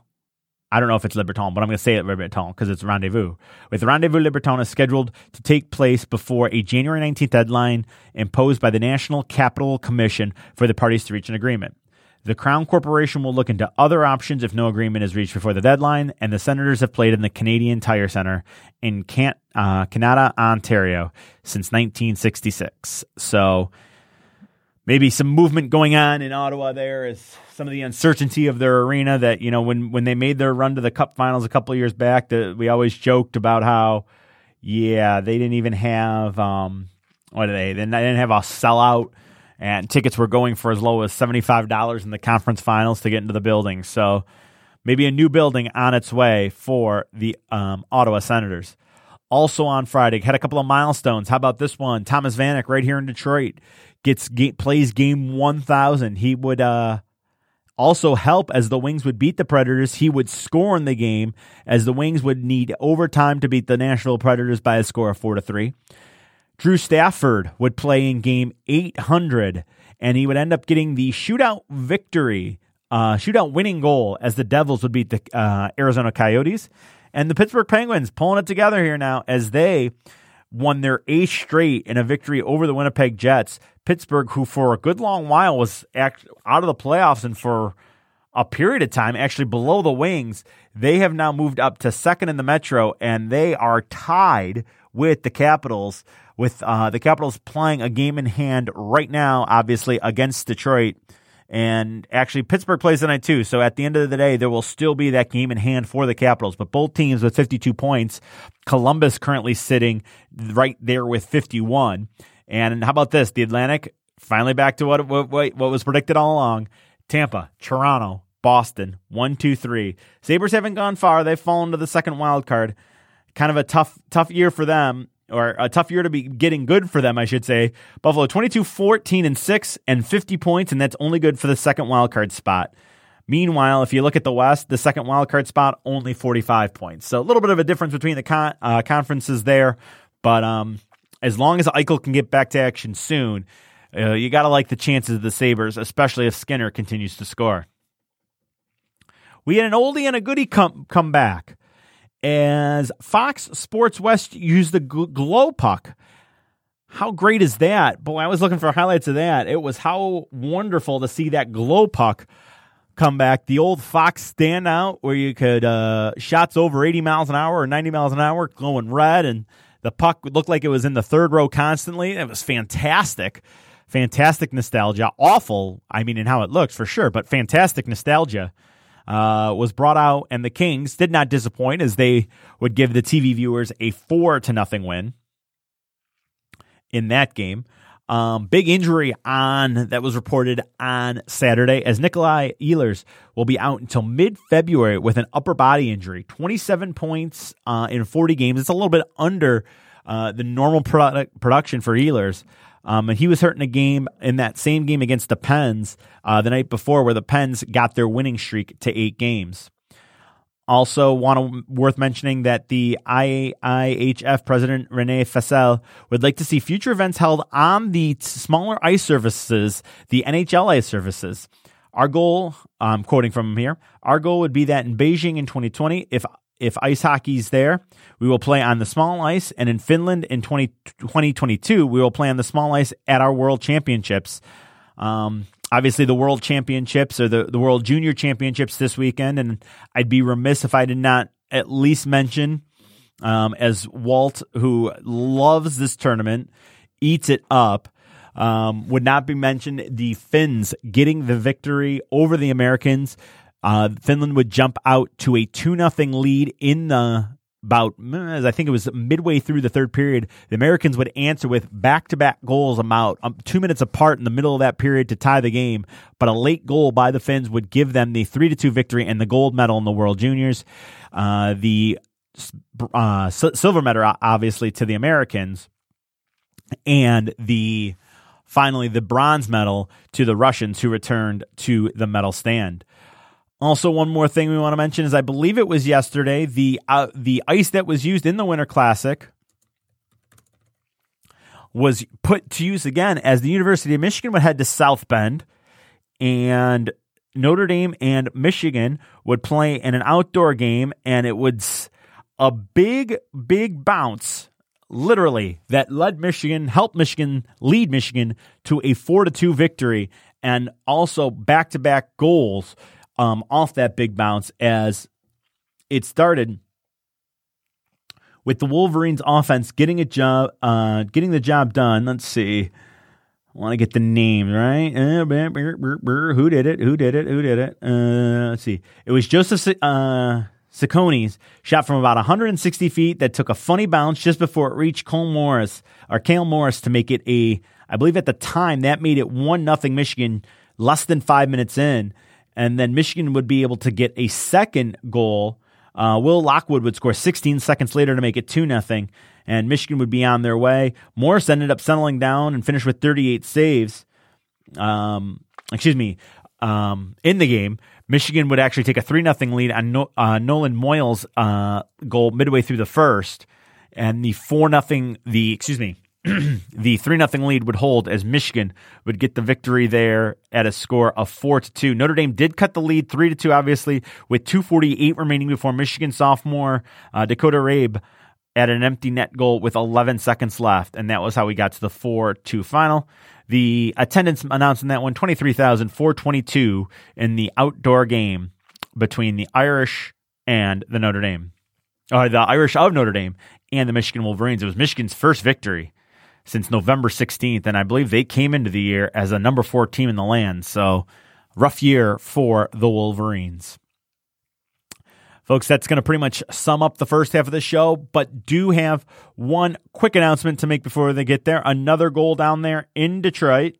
I don't know if it's Le Breton, but I'm going to say it Le Breton because it's Rendezvous. With Rendezvous Le Breton is scheduled to take place before a January 19th deadline imposed by the National Capital Commission for the parties to reach an agreement. The Crown Corporation will look into other options if no agreement is reached before the deadline, and the Senators have played in the Canadian Tire Centre in Can- uh, Kanata, Ontario since 1966. So maybe some movement going on in Ottawa there is some of the uncertainty of their arena that, you know, when, when they made their run to the Cup finals a couple of years back, that we always joked about how, yeah, they didn't even have, um, what are they? They didn't have a sellout and tickets were going for as low as $75 in the conference finals to get into the building. So maybe a new building on its way for the um, Ottawa Senators. Also on Friday, had a couple of milestones. How about this one? Thomas Vanek, right here in Detroit, gets plays game 1000. He would uh, also help as the Wings would beat the Predators. He would score in the game as the Wings would need overtime to beat the Nashville Predators by a score of 4 to 3. Drew Stafford would play in game 800, and he would end up getting the shootout victory, uh, shootout winning goal as the Devils would beat the uh, Arizona Coyotes. And the Pittsburgh Penguins pulling it together here now as they won their eighth straight in a victory over the Winnipeg Jets. Pittsburgh, who for a good long while was act- out of the playoffs and for a period of time actually below the Wings, they have now moved up to second in the Metro and they are tied with the Capitals with uh, the Capitals playing a game in hand right now, obviously against Detroit. And actually, Pittsburgh plays tonight too. So at the end of the day, there will still be that game in hand for the Capitals. But both teams with 52 points. Columbus currently sitting right there with 51. And how about this? The Atlantic finally back to what what, what was predicted all along. Tampa, Toronto, Boston, one, two, three. Sabres haven't gone far. They've fallen to the second wild card. Kind of a tough, tough year for them or a tough year to be getting good for them, I should say. Buffalo 22 14 and 6 and 50 points, and that's only good for the second wild card spot. Meanwhile, if you look at the West, the second wild card spot only 45 points. So a little bit of a difference between the con- uh, conferences there, but um, as long as Eichel can get back to action soon, uh, you got to like the chances of the Sabres, especially if Skinner continues to score. We had an oldie and a goodie come come back as Fox Sports West used the glow puck. How great is that? Boy, I was looking for highlights of that. It was how wonderful to see that glow puck come back. The old Fox standout where you could uh, shots over 80 miles an hour or 90 miles an hour glowing red and the puck looked like it was in the third row constantly. It was fantastic. Fantastic nostalgia. Awful, I mean, in how it looks for sure, but fantastic nostalgia uh, was brought out, and the Kings did not disappoint as they would give the TV viewers a four to nothing win in that game. Um, big injury on that was reported on Saturday as Nikolai Ehlers will be out until mid February with an upper body injury. 27 points uh, in 40 games. It's a little bit under uh, the normal product, production for Ehlers. Um, and he was hurt in a game in that same game against the Pens uh, the night before, where the Pens got their winning streak to eight games. Also, want to worth mentioning that the IIHF president Rene Fasel would like to see future events held on the smaller ice surfaces, the NHL ice surfaces. Our goal, I'm quoting from him here, our goal would be that in Beijing in 2020, if if ice hockey's there, we will play on the small ice. And in Finland in 20, 2022, we will play on the small ice at our World Championships. Um, obviously, the World Championships or the, the World Junior Championships this weekend. And I'd be remiss if I did not at least mention, um, as Walt, who loves this tournament, eats it up. Um, would not be mentioned the Finns getting the victory over the Americans. Uh, Finland would jump out to a 2 0 lead in the about mm, I think it was midway through the third period, the Americans would answer with back-to-back goals about um, two minutes apart in the middle of that period to tie the game. But a late goal by the Finns would give them the three to two victory and the gold medal in the World Juniors. Uh, the uh, silver medal, obviously, to the Americans, and the finally the bronze medal to the Russians who returned to the medal stand. Also, one more thing we want to mention is I believe it was yesterday the uh, the ice that was used in the Winter Classic was put to use again as the University of Michigan would head to South Bend and Notre Dame and Michigan would play in an outdoor game and it was a big big bounce literally that led Michigan helped Michigan lead Michigan to a 4 to 2 victory and also back-to-back goals um, off that big bounce as it started with the Wolverines offense getting a job, uh, getting the job done. Let's see. I want to get the name right. Uh, who did it? Who did it? Who did it? Uh, let's see. It was Joseph uh, shot from about 160 feet that took a funny bounce just before it reached Cole Morris or Cale Morris to make it a. I believe at the time that made it one nothing Michigan less than five minutes in and then Michigan would be able to get a second goal. Uh, Will Lockwood would score 16 seconds later to make it 2 0, and Michigan would be on their way. Morris ended up settling down and finished with 38 saves. Um, excuse me, um, in the game. Michigan would actually take a 3 0 lead on no- uh, Nolan Moyles' uh, goal midway through the first. And the 4 0, the, excuse me, [clears throat] the 3 0 lead would hold as Michigan would get the victory there at a score of 4 to 2. Notre Dame did cut the lead 3 to 2 obviously with 248 remaining before Michigan sophomore uh, Dakota Raabe at an empty net goal with 11 seconds left and that was how we got to the 4-2 final. The attendance announced in that one 23,422 in the outdoor game between the Irish and the Notre Dame. Uh, the Irish of Notre Dame and the Michigan Wolverines. It was Michigan's first victory since November 16th. And I believe they came into the year as a number four team in the land. So, rough year for the Wolverines. Folks, that's going to pretty much sum up the first half of the show, but do have one quick announcement to make before they get there. Another goal down there in Detroit,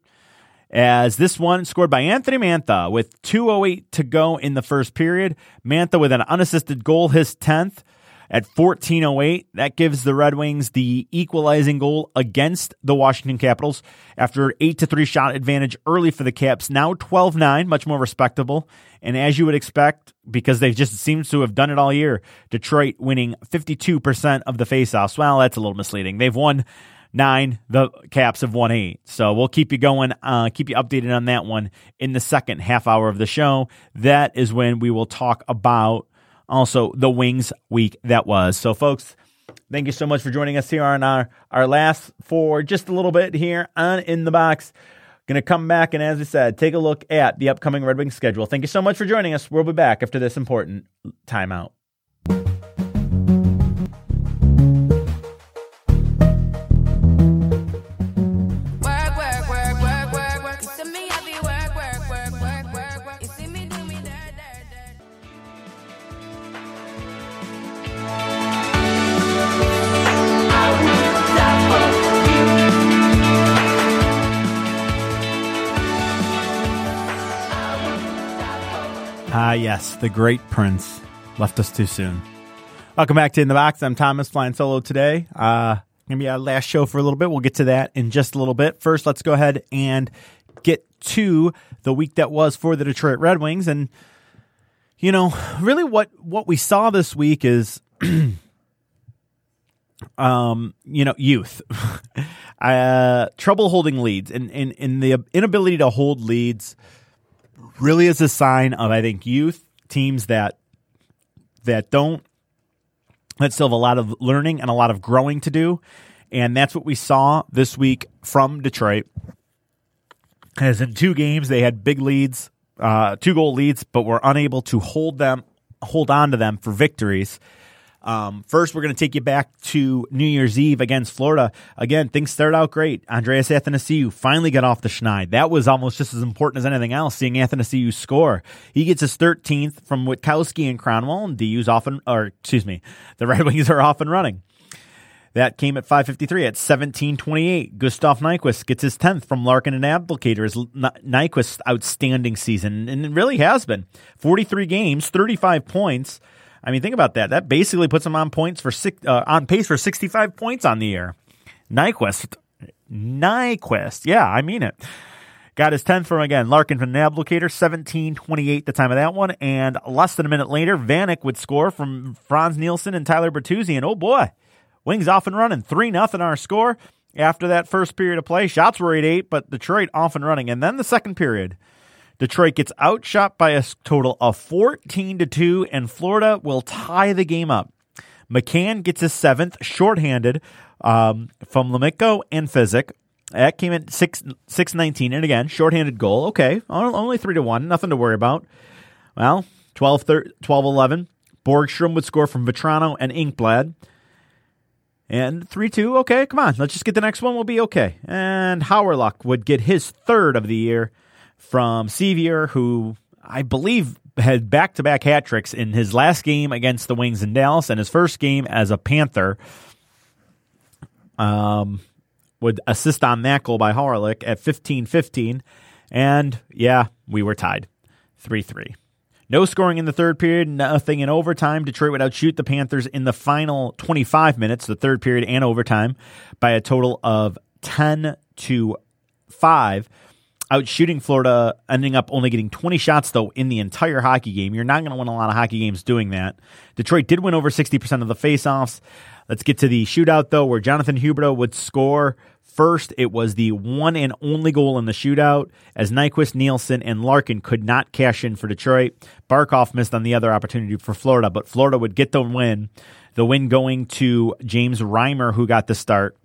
as this one scored by Anthony Mantha with 2.08 to go in the first period. Mantha with an unassisted goal, his 10th at 1408. That gives the Red Wings the equalizing goal against the Washington Capitals after 8 to 3 shot advantage early for the Caps. Now 12 9, much more respectable. And as you would expect, because they just seems to have done it all year, Detroit winning 52% of the faceoffs. Well, that's a little misleading. They've won nine. The Caps have won eight. So we'll keep you going, uh, keep you updated on that one in the second half hour of the show. That is when we will talk about also the Wings week that was. So, folks, thank you so much for joining us here on our, our last for just a little bit here on In the Box. Going to come back and, as I said, take a look at the upcoming Red Wings schedule. Thank you so much for joining us. We'll be back after this important timeout. The great Prince left us too soon. Welcome back to In the Box. I'm Thomas flying solo today. Uh, gonna be our last show for a little bit. We'll get to that in just a little bit. First, let's go ahead and get to the week that was for the Detroit Red Wings. And you know, really, what what we saw this week is, [clears throat] um, you know, youth, [laughs] uh, trouble holding leads, and and and the inability to hold leads really is a sign of I think youth teams that that don't that still have a lot of learning and a lot of growing to do. And that's what we saw this week from Detroit. As in two games, they had big leads, uh, two goal leads, but were unable to hold them, hold on to them for victories. Um, first, we're going to take you back to New Year's Eve against Florida. Again, things started out great. Andreas Athanasiou finally got off the schneid. That was almost just as important as anything else, seeing Athanasiou score. He gets his 13th from Witkowski and Kronwall, and DU's often, or excuse me, the [laughs] Red Wings are off and running. That came at 5:53 at 17:28. Gustav Nyquist gets his 10th from Larkin and Abdelkader. Is Nyquist's outstanding season, and it really has been. 43 games, 35 points. I mean, think about that. That basically puts him on points for six, uh, on pace for 65 points on the year. Nyquist, Nyquist, yeah, I mean it. Got his 10th from, again, Larkin from Abdelkader, 17-28 the time of that one. And less than a minute later, Vanek would score from Frans Nielsen and Tyler Bertuzzi. And oh boy, Wings off and running, 3 nothing our score. After that first period of play, shots were 8 8, but Detroit off and running. And then the second period, Detroit gets outshot by a total of 14 to 2, and Florida will tie the game up. McCann gets his seventh, shorthanded um, from Lemiko and Physic. That came in 6 619, and again, shorthanded goal. Okay, only 3 to 1, nothing to worry about. Well, 12 12 11. Borgstrom would score from Vatrano and Ekblad. And 3 2, okay, come on, let's just get the next one, we'll be okay. And Hawryluk would get his third of the year from Sevier, who I believe had back to back hat tricks in his last game against the Wings in Dallas and his first game as a Panther. Um, would assist on that goal by Hawryluk at 15 15. And yeah, we were tied 3 3. No scoring in the third period, nothing in overtime. Detroit would outshoot the Panthers in the final 25 minutes, the third period and overtime, by a total of 10 to 5. Outshooting Florida, ending up only getting 20 shots, though, in the entire hockey game. You're not going to win a lot of hockey games doing that. Detroit did win over 60% of the faceoffs. Let's get to the shootout, though, where Jonathan Huberdeau would score First, it was the one and only goal in the shootout as Nyquist, Nielsen, and Larkin could not cash in for Detroit. Barkov missed on the other opportunity for Florida, but Florida would get the win. The win going to James Reimer, who got the start.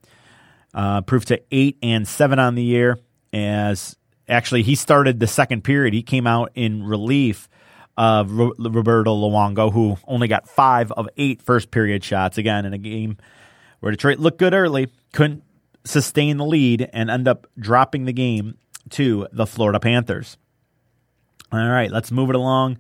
Uh, proved to eight and seven on the year. As actually, he started the second period. He came out in relief of Roberto Luongo, who only got five of eight first period shots. Again, in a game where Detroit looked good early, couldn't sustain the lead and end up dropping the game to the Florida Panthers. All right, let's move it along.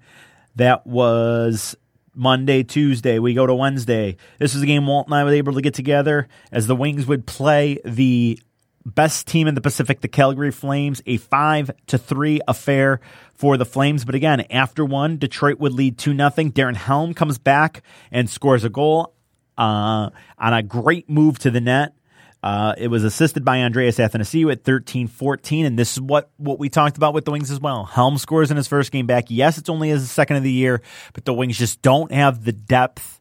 That was Monday, Tuesday. We go to Wednesday. This was a game Walt and I were able to get together as the Wings would play the best team in the Pacific, the Calgary Flames, a five to three affair for the Flames. But again, after one, Detroit would lead two nothing. Darren Helm comes back and scores a goal uh, on a great move to the net. Uh, it was assisted by Andreas Athanasiou at 13 14. And this is what, what we talked about with the Wings as well. Helm scores in his first game back. Yes, it's only his second of the year, but the Wings just don't have the depth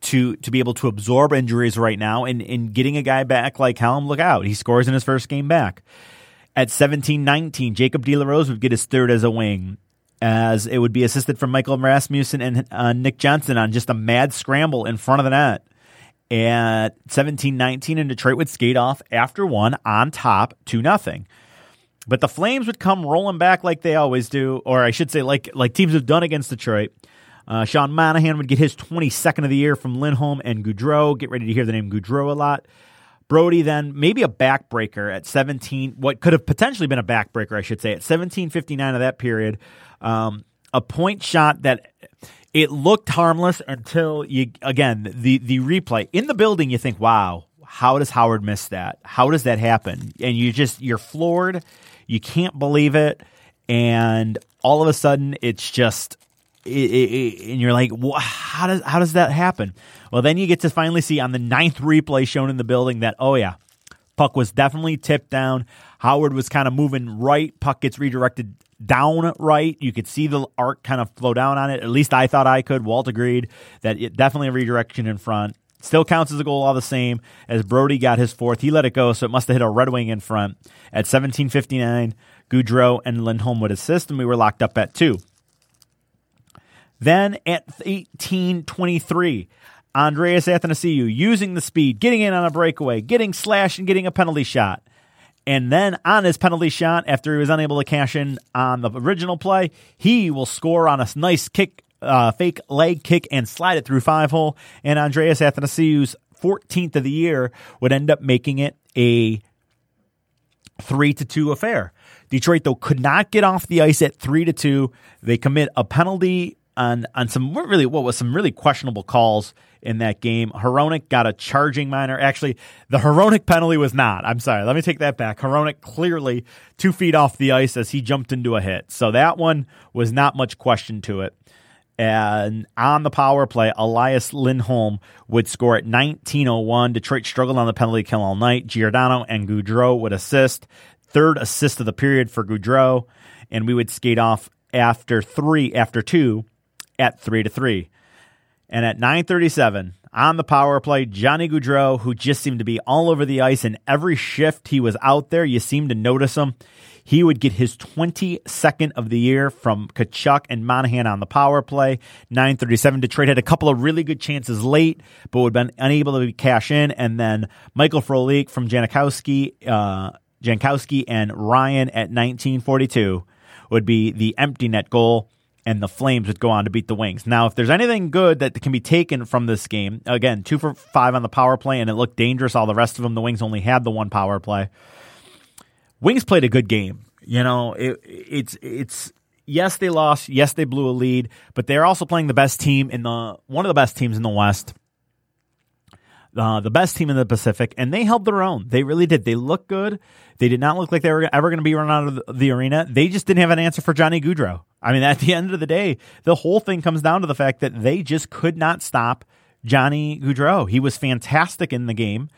to to be able to absorb injuries right now. And, in getting a guy back like Helm, look out. He scores in his first game back. At 17 19, Jacob De La Rose would get his third as a wing as it would be assisted from Michael Rasmussen and uh, Nick Jensen on just a mad scramble in front of the net at 17-19 and Detroit would skate off after one on top 2 nothing. But the Flames would come rolling back like they always do, or I should say like like teams have done against Detroit. Uh, Sean Monahan would get his 22nd of the year from Lindholm and Gaudreau. Get ready to hear the name Gaudreau a lot. Brodie then maybe a backbreaker at 17, what could have potentially been a backbreaker, I should say, at 17:59 of that period. Um, a point shot that it looked harmless until you again the the replay in the building. You think, wow, how does Howard miss that? How does that happen? And you just you're floored. You can't believe it, and all of a sudden it's just. It, it, and you're like, how does how does that happen? Well, then you get to finally see on the ninth replay shown in the building that oh yeah, puck was definitely tipped down. Howard was kind of moving right. Puck gets redirected down right. You could see the arc kind of flow down on it. At least I thought I could. Walt agreed that it definitely a redirection in front. Still counts as a goal all the same as Brodie got his fourth. He let it go, so it must have hit a Red Wing in front. At 17.59, Gaudreau and Lindholm would assist, and we were locked up at two. Then at 18.23, Andreas Athanasiou using the speed, getting in on a breakaway, getting slashed, and getting a penalty shot. And then on his penalty shot, after he was unable to cash in on the original play, he will score on a nice kick uh, fake leg kick and slide it through five hole. And Andreas Athanasiou's 14th of the year would end up making it a three to two affair. Detroit though could not get off the ice at three to two. They commit a penalty on on some really what was some really questionable calls in that game. Hronek got a charging minor. Actually, the Hronek penalty was not. I'm sorry. Let me take that back. Hronek clearly two feet off the ice as he jumped into a hit. So that one was not much question to it. And on the power play, Elias Lindholm would score at 1901. Detroit struggled on the penalty kill all night. Giordano and Gaudreau would assist. Third assist of the period for Gaudreau. And we would skate off after three, after two, at three to three. And at 937, on the power play, Johnny Gaudreau, who just seemed to be all over the ice in every shift he was out there, you seemed to notice him. He would get his 22nd of the year from Tkachuk and Monahan on the power play. 937, Detroit had a couple of really good chances late, but would have been unable to cash in. And then Michael Frolik from Jankowski, uh, Jankowski and Ryan at 1942 would be the empty net goal and the Flames would go on to beat the Wings. Now, if there's anything good that can be taken from this game, again, two for five on the power play, and it looked dangerous. All the rest of them, the Wings only had the one power play. Wings played a good game. You know, it, it's it's yes they lost, yes they blew a lead, but they're also playing the best team in the one of the best teams in the West. Uh, the best team in the Pacific, and they held their own. They really did. They looked good. They did not look like they were ever going to be run out of the, arena. They just didn't have an answer for Johnny Gaudreau. I mean, [laughs] at the end of the day, the whole thing comes down to the fact that they just could not stop Johnny Gaudreau. He was fantastic in the game.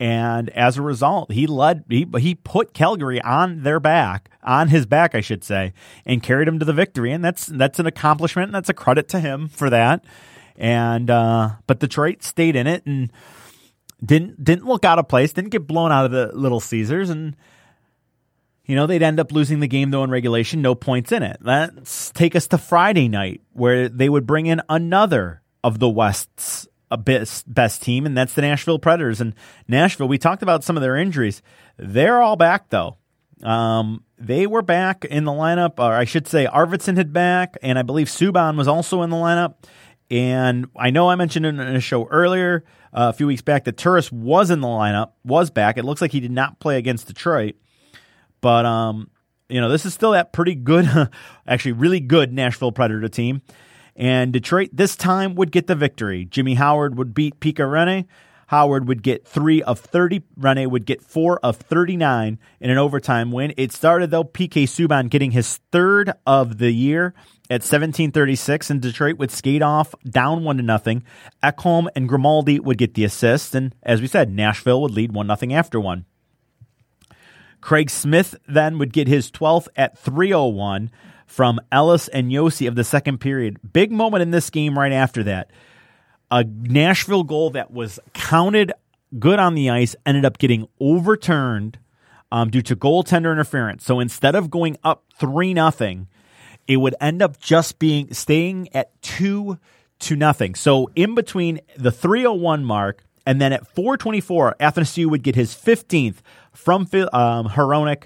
And as a result, he led, he, he put Calgary on their back, on his back, I should say, and carried him to the victory. And that's, that's an accomplishment. And that's a credit to him for that. And, uh, but Detroit stayed in it and didn't, didn't look out of place, didn't get blown out of the Little Caesars. And, you know, they'd end up losing the game though in regulation, no points in it. Let's take us to Friday night where they would bring in another of the West's a best best team, and that's the Nashville Predators. And Nashville, we talked about some of their injuries. They're all back though. Um, they were back in the lineup, or I should say, Arvidsson had back, and I believe Subban was also in the lineup. And I know I mentioned in a show earlier uh, a few weeks back that Turris was in the lineup, was back. It looks like he did not play against Detroit, but um, you know this is still that pretty good, [laughs] actually really good Nashville Predator team. And Detroit this time would get the victory. Jimmy Howard would beat Pekka Rinne. Howard would get three of 30. Rinne would get four of 39 in an overtime win. It started, though, PK Subban getting his third of the year at 1736, and Detroit would skate off down one to nothing. Ekholm and Grimaldi would get the assist, and as we said, Nashville would lead one nothing after one. Craig Smith then would get his 12th at 301 from Ellis and Josi of the second period. Big moment in this game right after that. A Nashville goal that was counted good on the ice ended up getting overturned um, due to goaltender interference. So instead of going up 3 nothing, it would end up just being staying at 2 to nothing. So in between the 301 mark and then at 424, Athanasiou would get his 15th from um, Hronek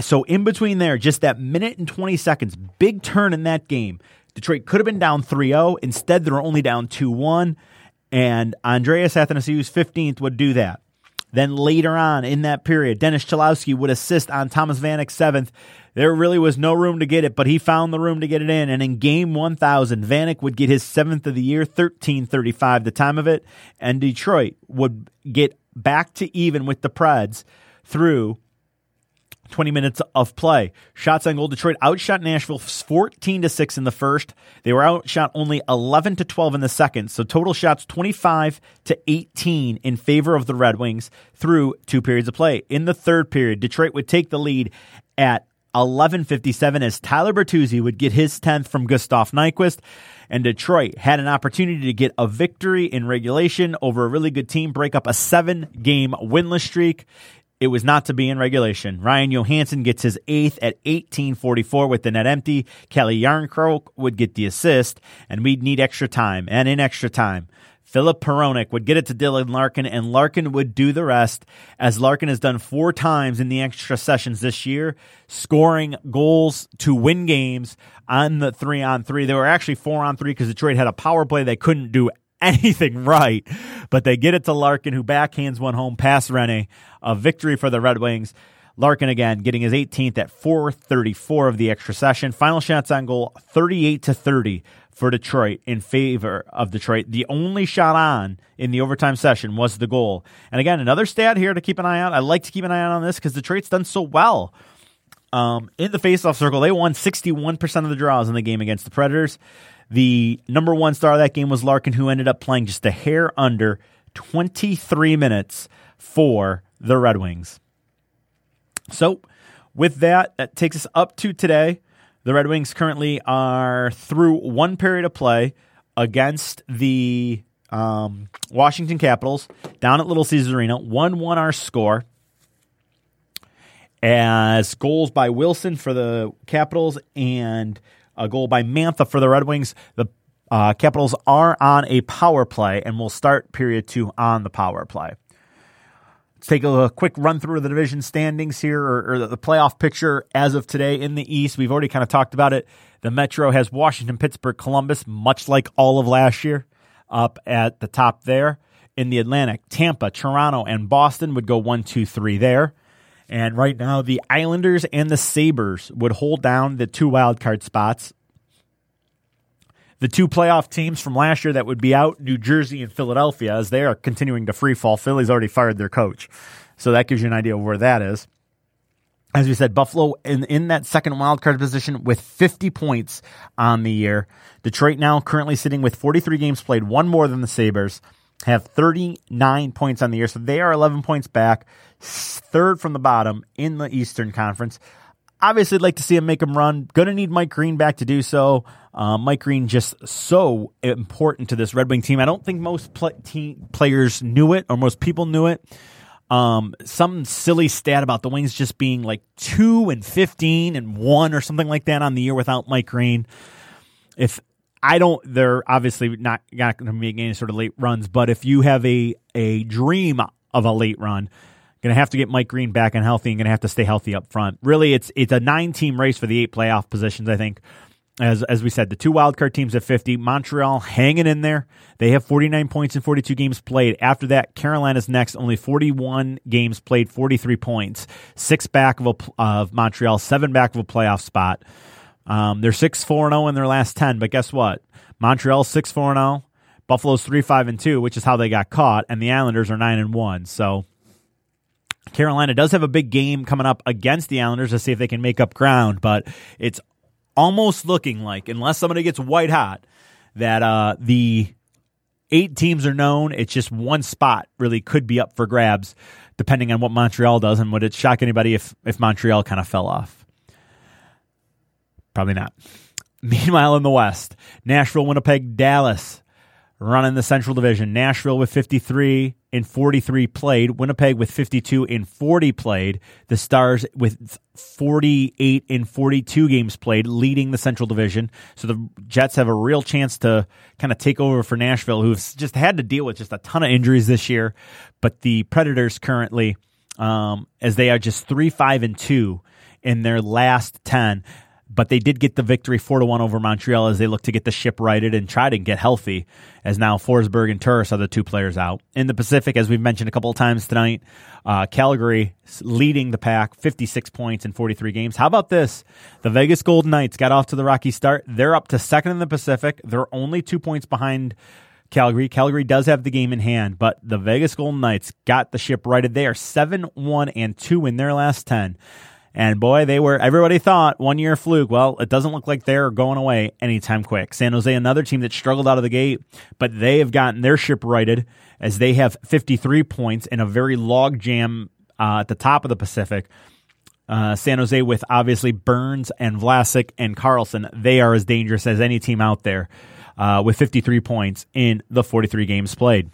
so in between there, just that minute and 20 seconds, big turn in that game. Detroit could have been down 3-0. Instead, they're only down 2-1. And Andreas Athanasiou's 15th would do that. Then later on in that period, Dennis Cholowski would assist on Thomas Vanek's seventh. There really was no room to get it, but he found the room to get it in. And in game 1000, Vanek would get his seventh of the year, 1335 the time of it. And Detroit would get back to even with the Preds through 20 minutes of play. Shots on goal. Detroit outshot Nashville 14 to 6 in the first. They were outshot only 11 to 12 in the second. So total shots 25 to 18 in favor of the Red Wings through two periods of play. In the third period, Detroit would take the lead at 11:57 as Tyler Bertuzzi would get his 10th from Gustav Nyquist and Detroit had an opportunity to get a victory in regulation over a really good team, break up a 7-game winless streak. It was not to be in regulation. Ryan Johansen gets his eighth at 1844 with the net empty. Calle Jarnkrok would get the assist, and we'd need extra time. And in extra time, Filip Hronek would get it to Dylan Larkin, and Larkin would do the rest, as Larkin has done four times in the extra sessions this year, scoring goals to win games on the three on three. They were actually four on three because Detroit had a power play they couldn't do [laughs] anything right, but they get it to Larkin, who backhands one home past Rinne. A victory for the Red Wings. Larkin again getting his 18th at 434 of the extra session. Final shots on goal 38 to 30 for Detroit in favor of Detroit. The only shot on in the overtime session was the goal. And again, another stat here to keep an eye on. I like to keep an eye on this because Detroit's done so well. Um, in the faceoff circle, they won 61% of the draws in the game against the Predators. The number one star of that game was Larkin, who ended up playing just a hair under 23 minutes for the Red Wings. So, with that, that takes us up to today. The Red Wings currently are through one period of play against the um, Washington Capitals down at Little Caesars Arena. 1 1 our score. As goals by Wilson for the Capitals and a goal by Mantha for the Red Wings. The uh, Capitals are on a power play and will start period two on the power play. Let's take a, quick run through of the division standings here, or, or the playoff picture as of today in the East. We've already kind of talked about it. The Metro has Washington, Pittsburgh, Columbus, much like all of last year, up at the top there. In the Atlantic, Tampa, Toronto, and Boston would go one, two, three there. And right now, the Islanders and the Sabres would hold down the two wild card spots. The two playoff teams from last year that would be out, New Jersey and Philadelphia, as they are continuing to free fall. Philly's already fired their coach. So that gives you an idea of where that is. As we said, Buffalo in, in that second wild card position with 50 points on the year. Detroit now currently sitting with 43 games played, one more than the Sabres, have 39 points on the year. So they are 11 points back, third from the bottom in the Eastern Conference. Obviously, like to see him make him run. Going to need Mike Green back to do so. Uh, Mike Green just so important to this Red Wing team. I don't think most pl- team players knew it or most people knew it. Um, some silly stat about the Wings just being like two and fifteen and one or something like that on the year without Mike Green. If I don't, they're obviously not not going to make any sort of late runs. But if you have a a dream of a late run, going to have to get Mike Green back and healthy, and going to have to stay healthy up front. Really, it's it's a nine team race for the eight playoff positions. I think as as we said, the two wildcard teams at 50. Montreal hanging in there. They have 49 points in 42 games played. After that, Carolina's next, only 41 games played, 43 points, six back of, a, of Montreal, seven back of a playoff spot. Um, they're six four zero in their last 10, but guess what? Montreal's six four zero. Buffalo's three five and two, which is how they got caught, and the Islanders are nine and one. So Carolina does have a big game coming up against the Islanders to see if they can make up ground, but it's almost looking like, unless somebody gets white hot, that uh, the eight teams are known. It's just one spot really could be up for grabs, depending on what Montreal does. And would it shock anybody if if Montreal kind of fell off? Probably not. [laughs] Meanwhile, in the West, Nashville, Winnipeg, Dallas running the Central Division. Nashville with 53 in 43 played. Winnipeg with 52 in 40 played. The Stars with 48 in 42 games played, leading the Central Division. So the Jets have a real chance to kind of take over for Nashville, who've just had to deal with just a ton of injuries this year. But the Predators currently, um, as they are just 3 5 and 2 in their last 10 but they did get the victory four to one over Montreal as they look to get the ship righted and try to get healthy. As now Forsberg and Turris are the two players out in the Pacific, as we've mentioned a couple of times tonight. Uh, Calgary leading the pack, fifty six points in forty three games. How about this? The Vegas Golden Knights got off to the rocky start. They're up to second in the Pacific. They're only two points behind. Calgary. Calgary does have the game in hand, but the Vegas Golden Knights got the ship righted. They are 7 1 and 2 in their last 10. And boy, they were, everybody thought one year fluke. Well, it doesn't look like they're going away anytime quick. San Jose, another team that struggled out of the gate, but they have gotten their ship righted as they have 53 points in a very log jam uh, at the top of the Pacific. Uh, San Jose with obviously Burns and Vlasic and Karlsson. They are as dangerous as any team out there uh, with 53 points in the 43 games played.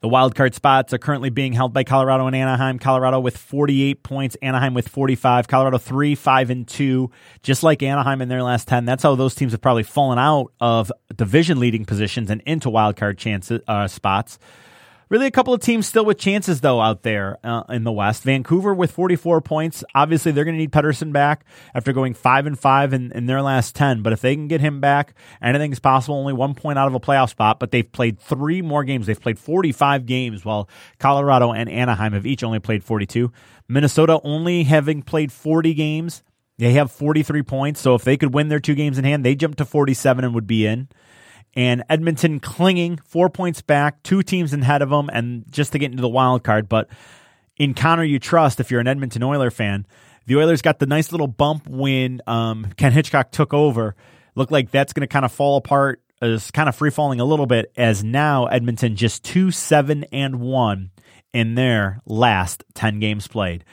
The wild card spots are currently being held by Colorado and Anaheim. Colorado with 48 points, Anaheim with 45. Colorado 3, 5, and 2, just like Anaheim in their last 10. That's how those teams have probably fallen out of division leading positions and into wild card chances, uh, spots. Really, a couple of teams still with chances, though, out there uh, in the West. Vancouver with 44 points. Obviously, they're going to need Pettersson back after going 5 and 5 in, in their last 10. But if they can get him back, anything's possible. Only one point out of a playoff spot, but they've played three more games. They've played 45 games, while Colorado and Anaheim have each only played 42. Minnesota only having played 40 games. They have 43 points. So if they could win their two games in hand, they jump to 47 and would be in and Edmonton clinging four points back, two teams ahead of them, and just to get into the wild card. But in you trust if you're an Edmonton Oiler fan. The Oilers got the nice little bump when um, Ken Hitchcock took over. Looked like that's going to kind of fall apart, is kind of free falling a little bit. As now Edmonton just two seven and one in their last ten games played.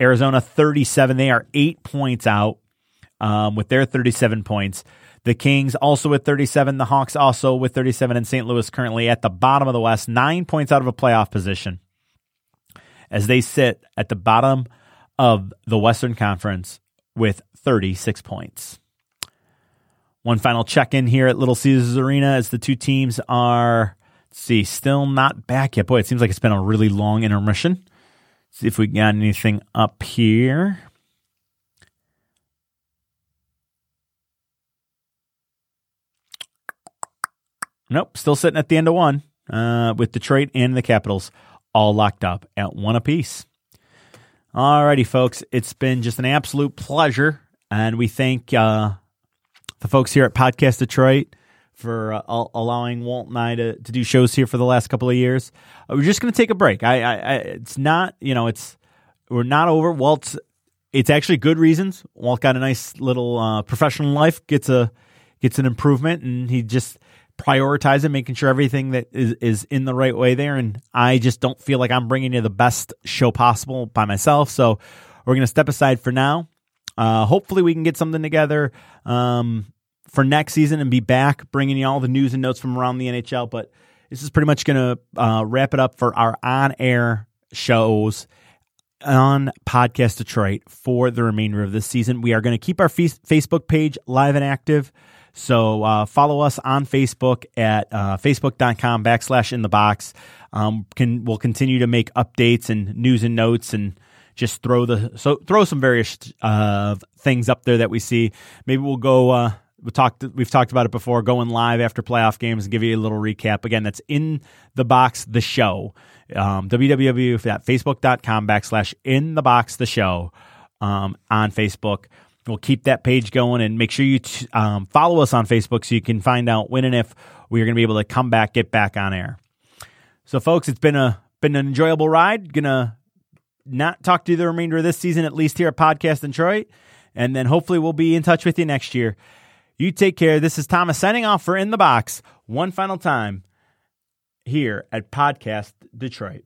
Arizona thirty seven. They are eight points out um, with their thirty seven points. The Kings also with 37. The Hawks also with 37. And St. Louis currently at the bottom of the West, nine points out of a playoff position as they sit at the bottom of the Western Conference with 36 points. One final check in here at Little Caesars Arena as the two teams are, see, still not back yet. Boy, it seems like it's been a really long intermission. See if we got anything up here. Nope, still sitting at the end of one uh, with Detroit and the Capitals all locked up at one apiece. Alrighty, folks, it's been just an absolute pleasure, and we thank uh, the folks here at Podcast Detroit for uh, allowing Walt and I to, to do shows here for the last couple of years. Uh, we're just going to take a break. I, I, I, it's not, you know, it's we're not over. Walt's, it's actually good reasons. Walt got a nice little uh, professional life, gets a gets an improvement, and he just prioritizing, making sure everything that is, is in the right way there. And I just don't feel like I'm bringing you the best show possible by myself. So we're going to step aside for now. Uh, hopefully, we can get something together um, for next season and be back bringing you all the news and notes from around the NHL. But this is pretty much going to uh, wrap it up for our on air shows on Podcast Detroit for the remainder of this season. We are going to keep our f- Facebook page live and active. So uh, follow us on Facebook at uh, facebook.com backslash in the box. Um, can we'll continue to make updates and news and notes and just throw the so throw some various uh, things up there that we see. Maybe we'll go. Uh, we talked. We've talked about it before. Going live after playoff games and give you a little recap. Again, that's in the box. The show. Um, www.facebook.com backslash in the box. The show um, on Facebook. We'll keep that page going and make sure you t- um, follow us on Facebook so you can find out when and if we are going to be able to come back, get back on air. So, folks, it's been a been an enjoyable ride. Gonna not talk to you the remainder of this season, at least here at Podcast Detroit, and then hopefully we'll be in touch with you next year. You take care. This is Thomas signing off for In the Box one final time here at Podcast Detroit.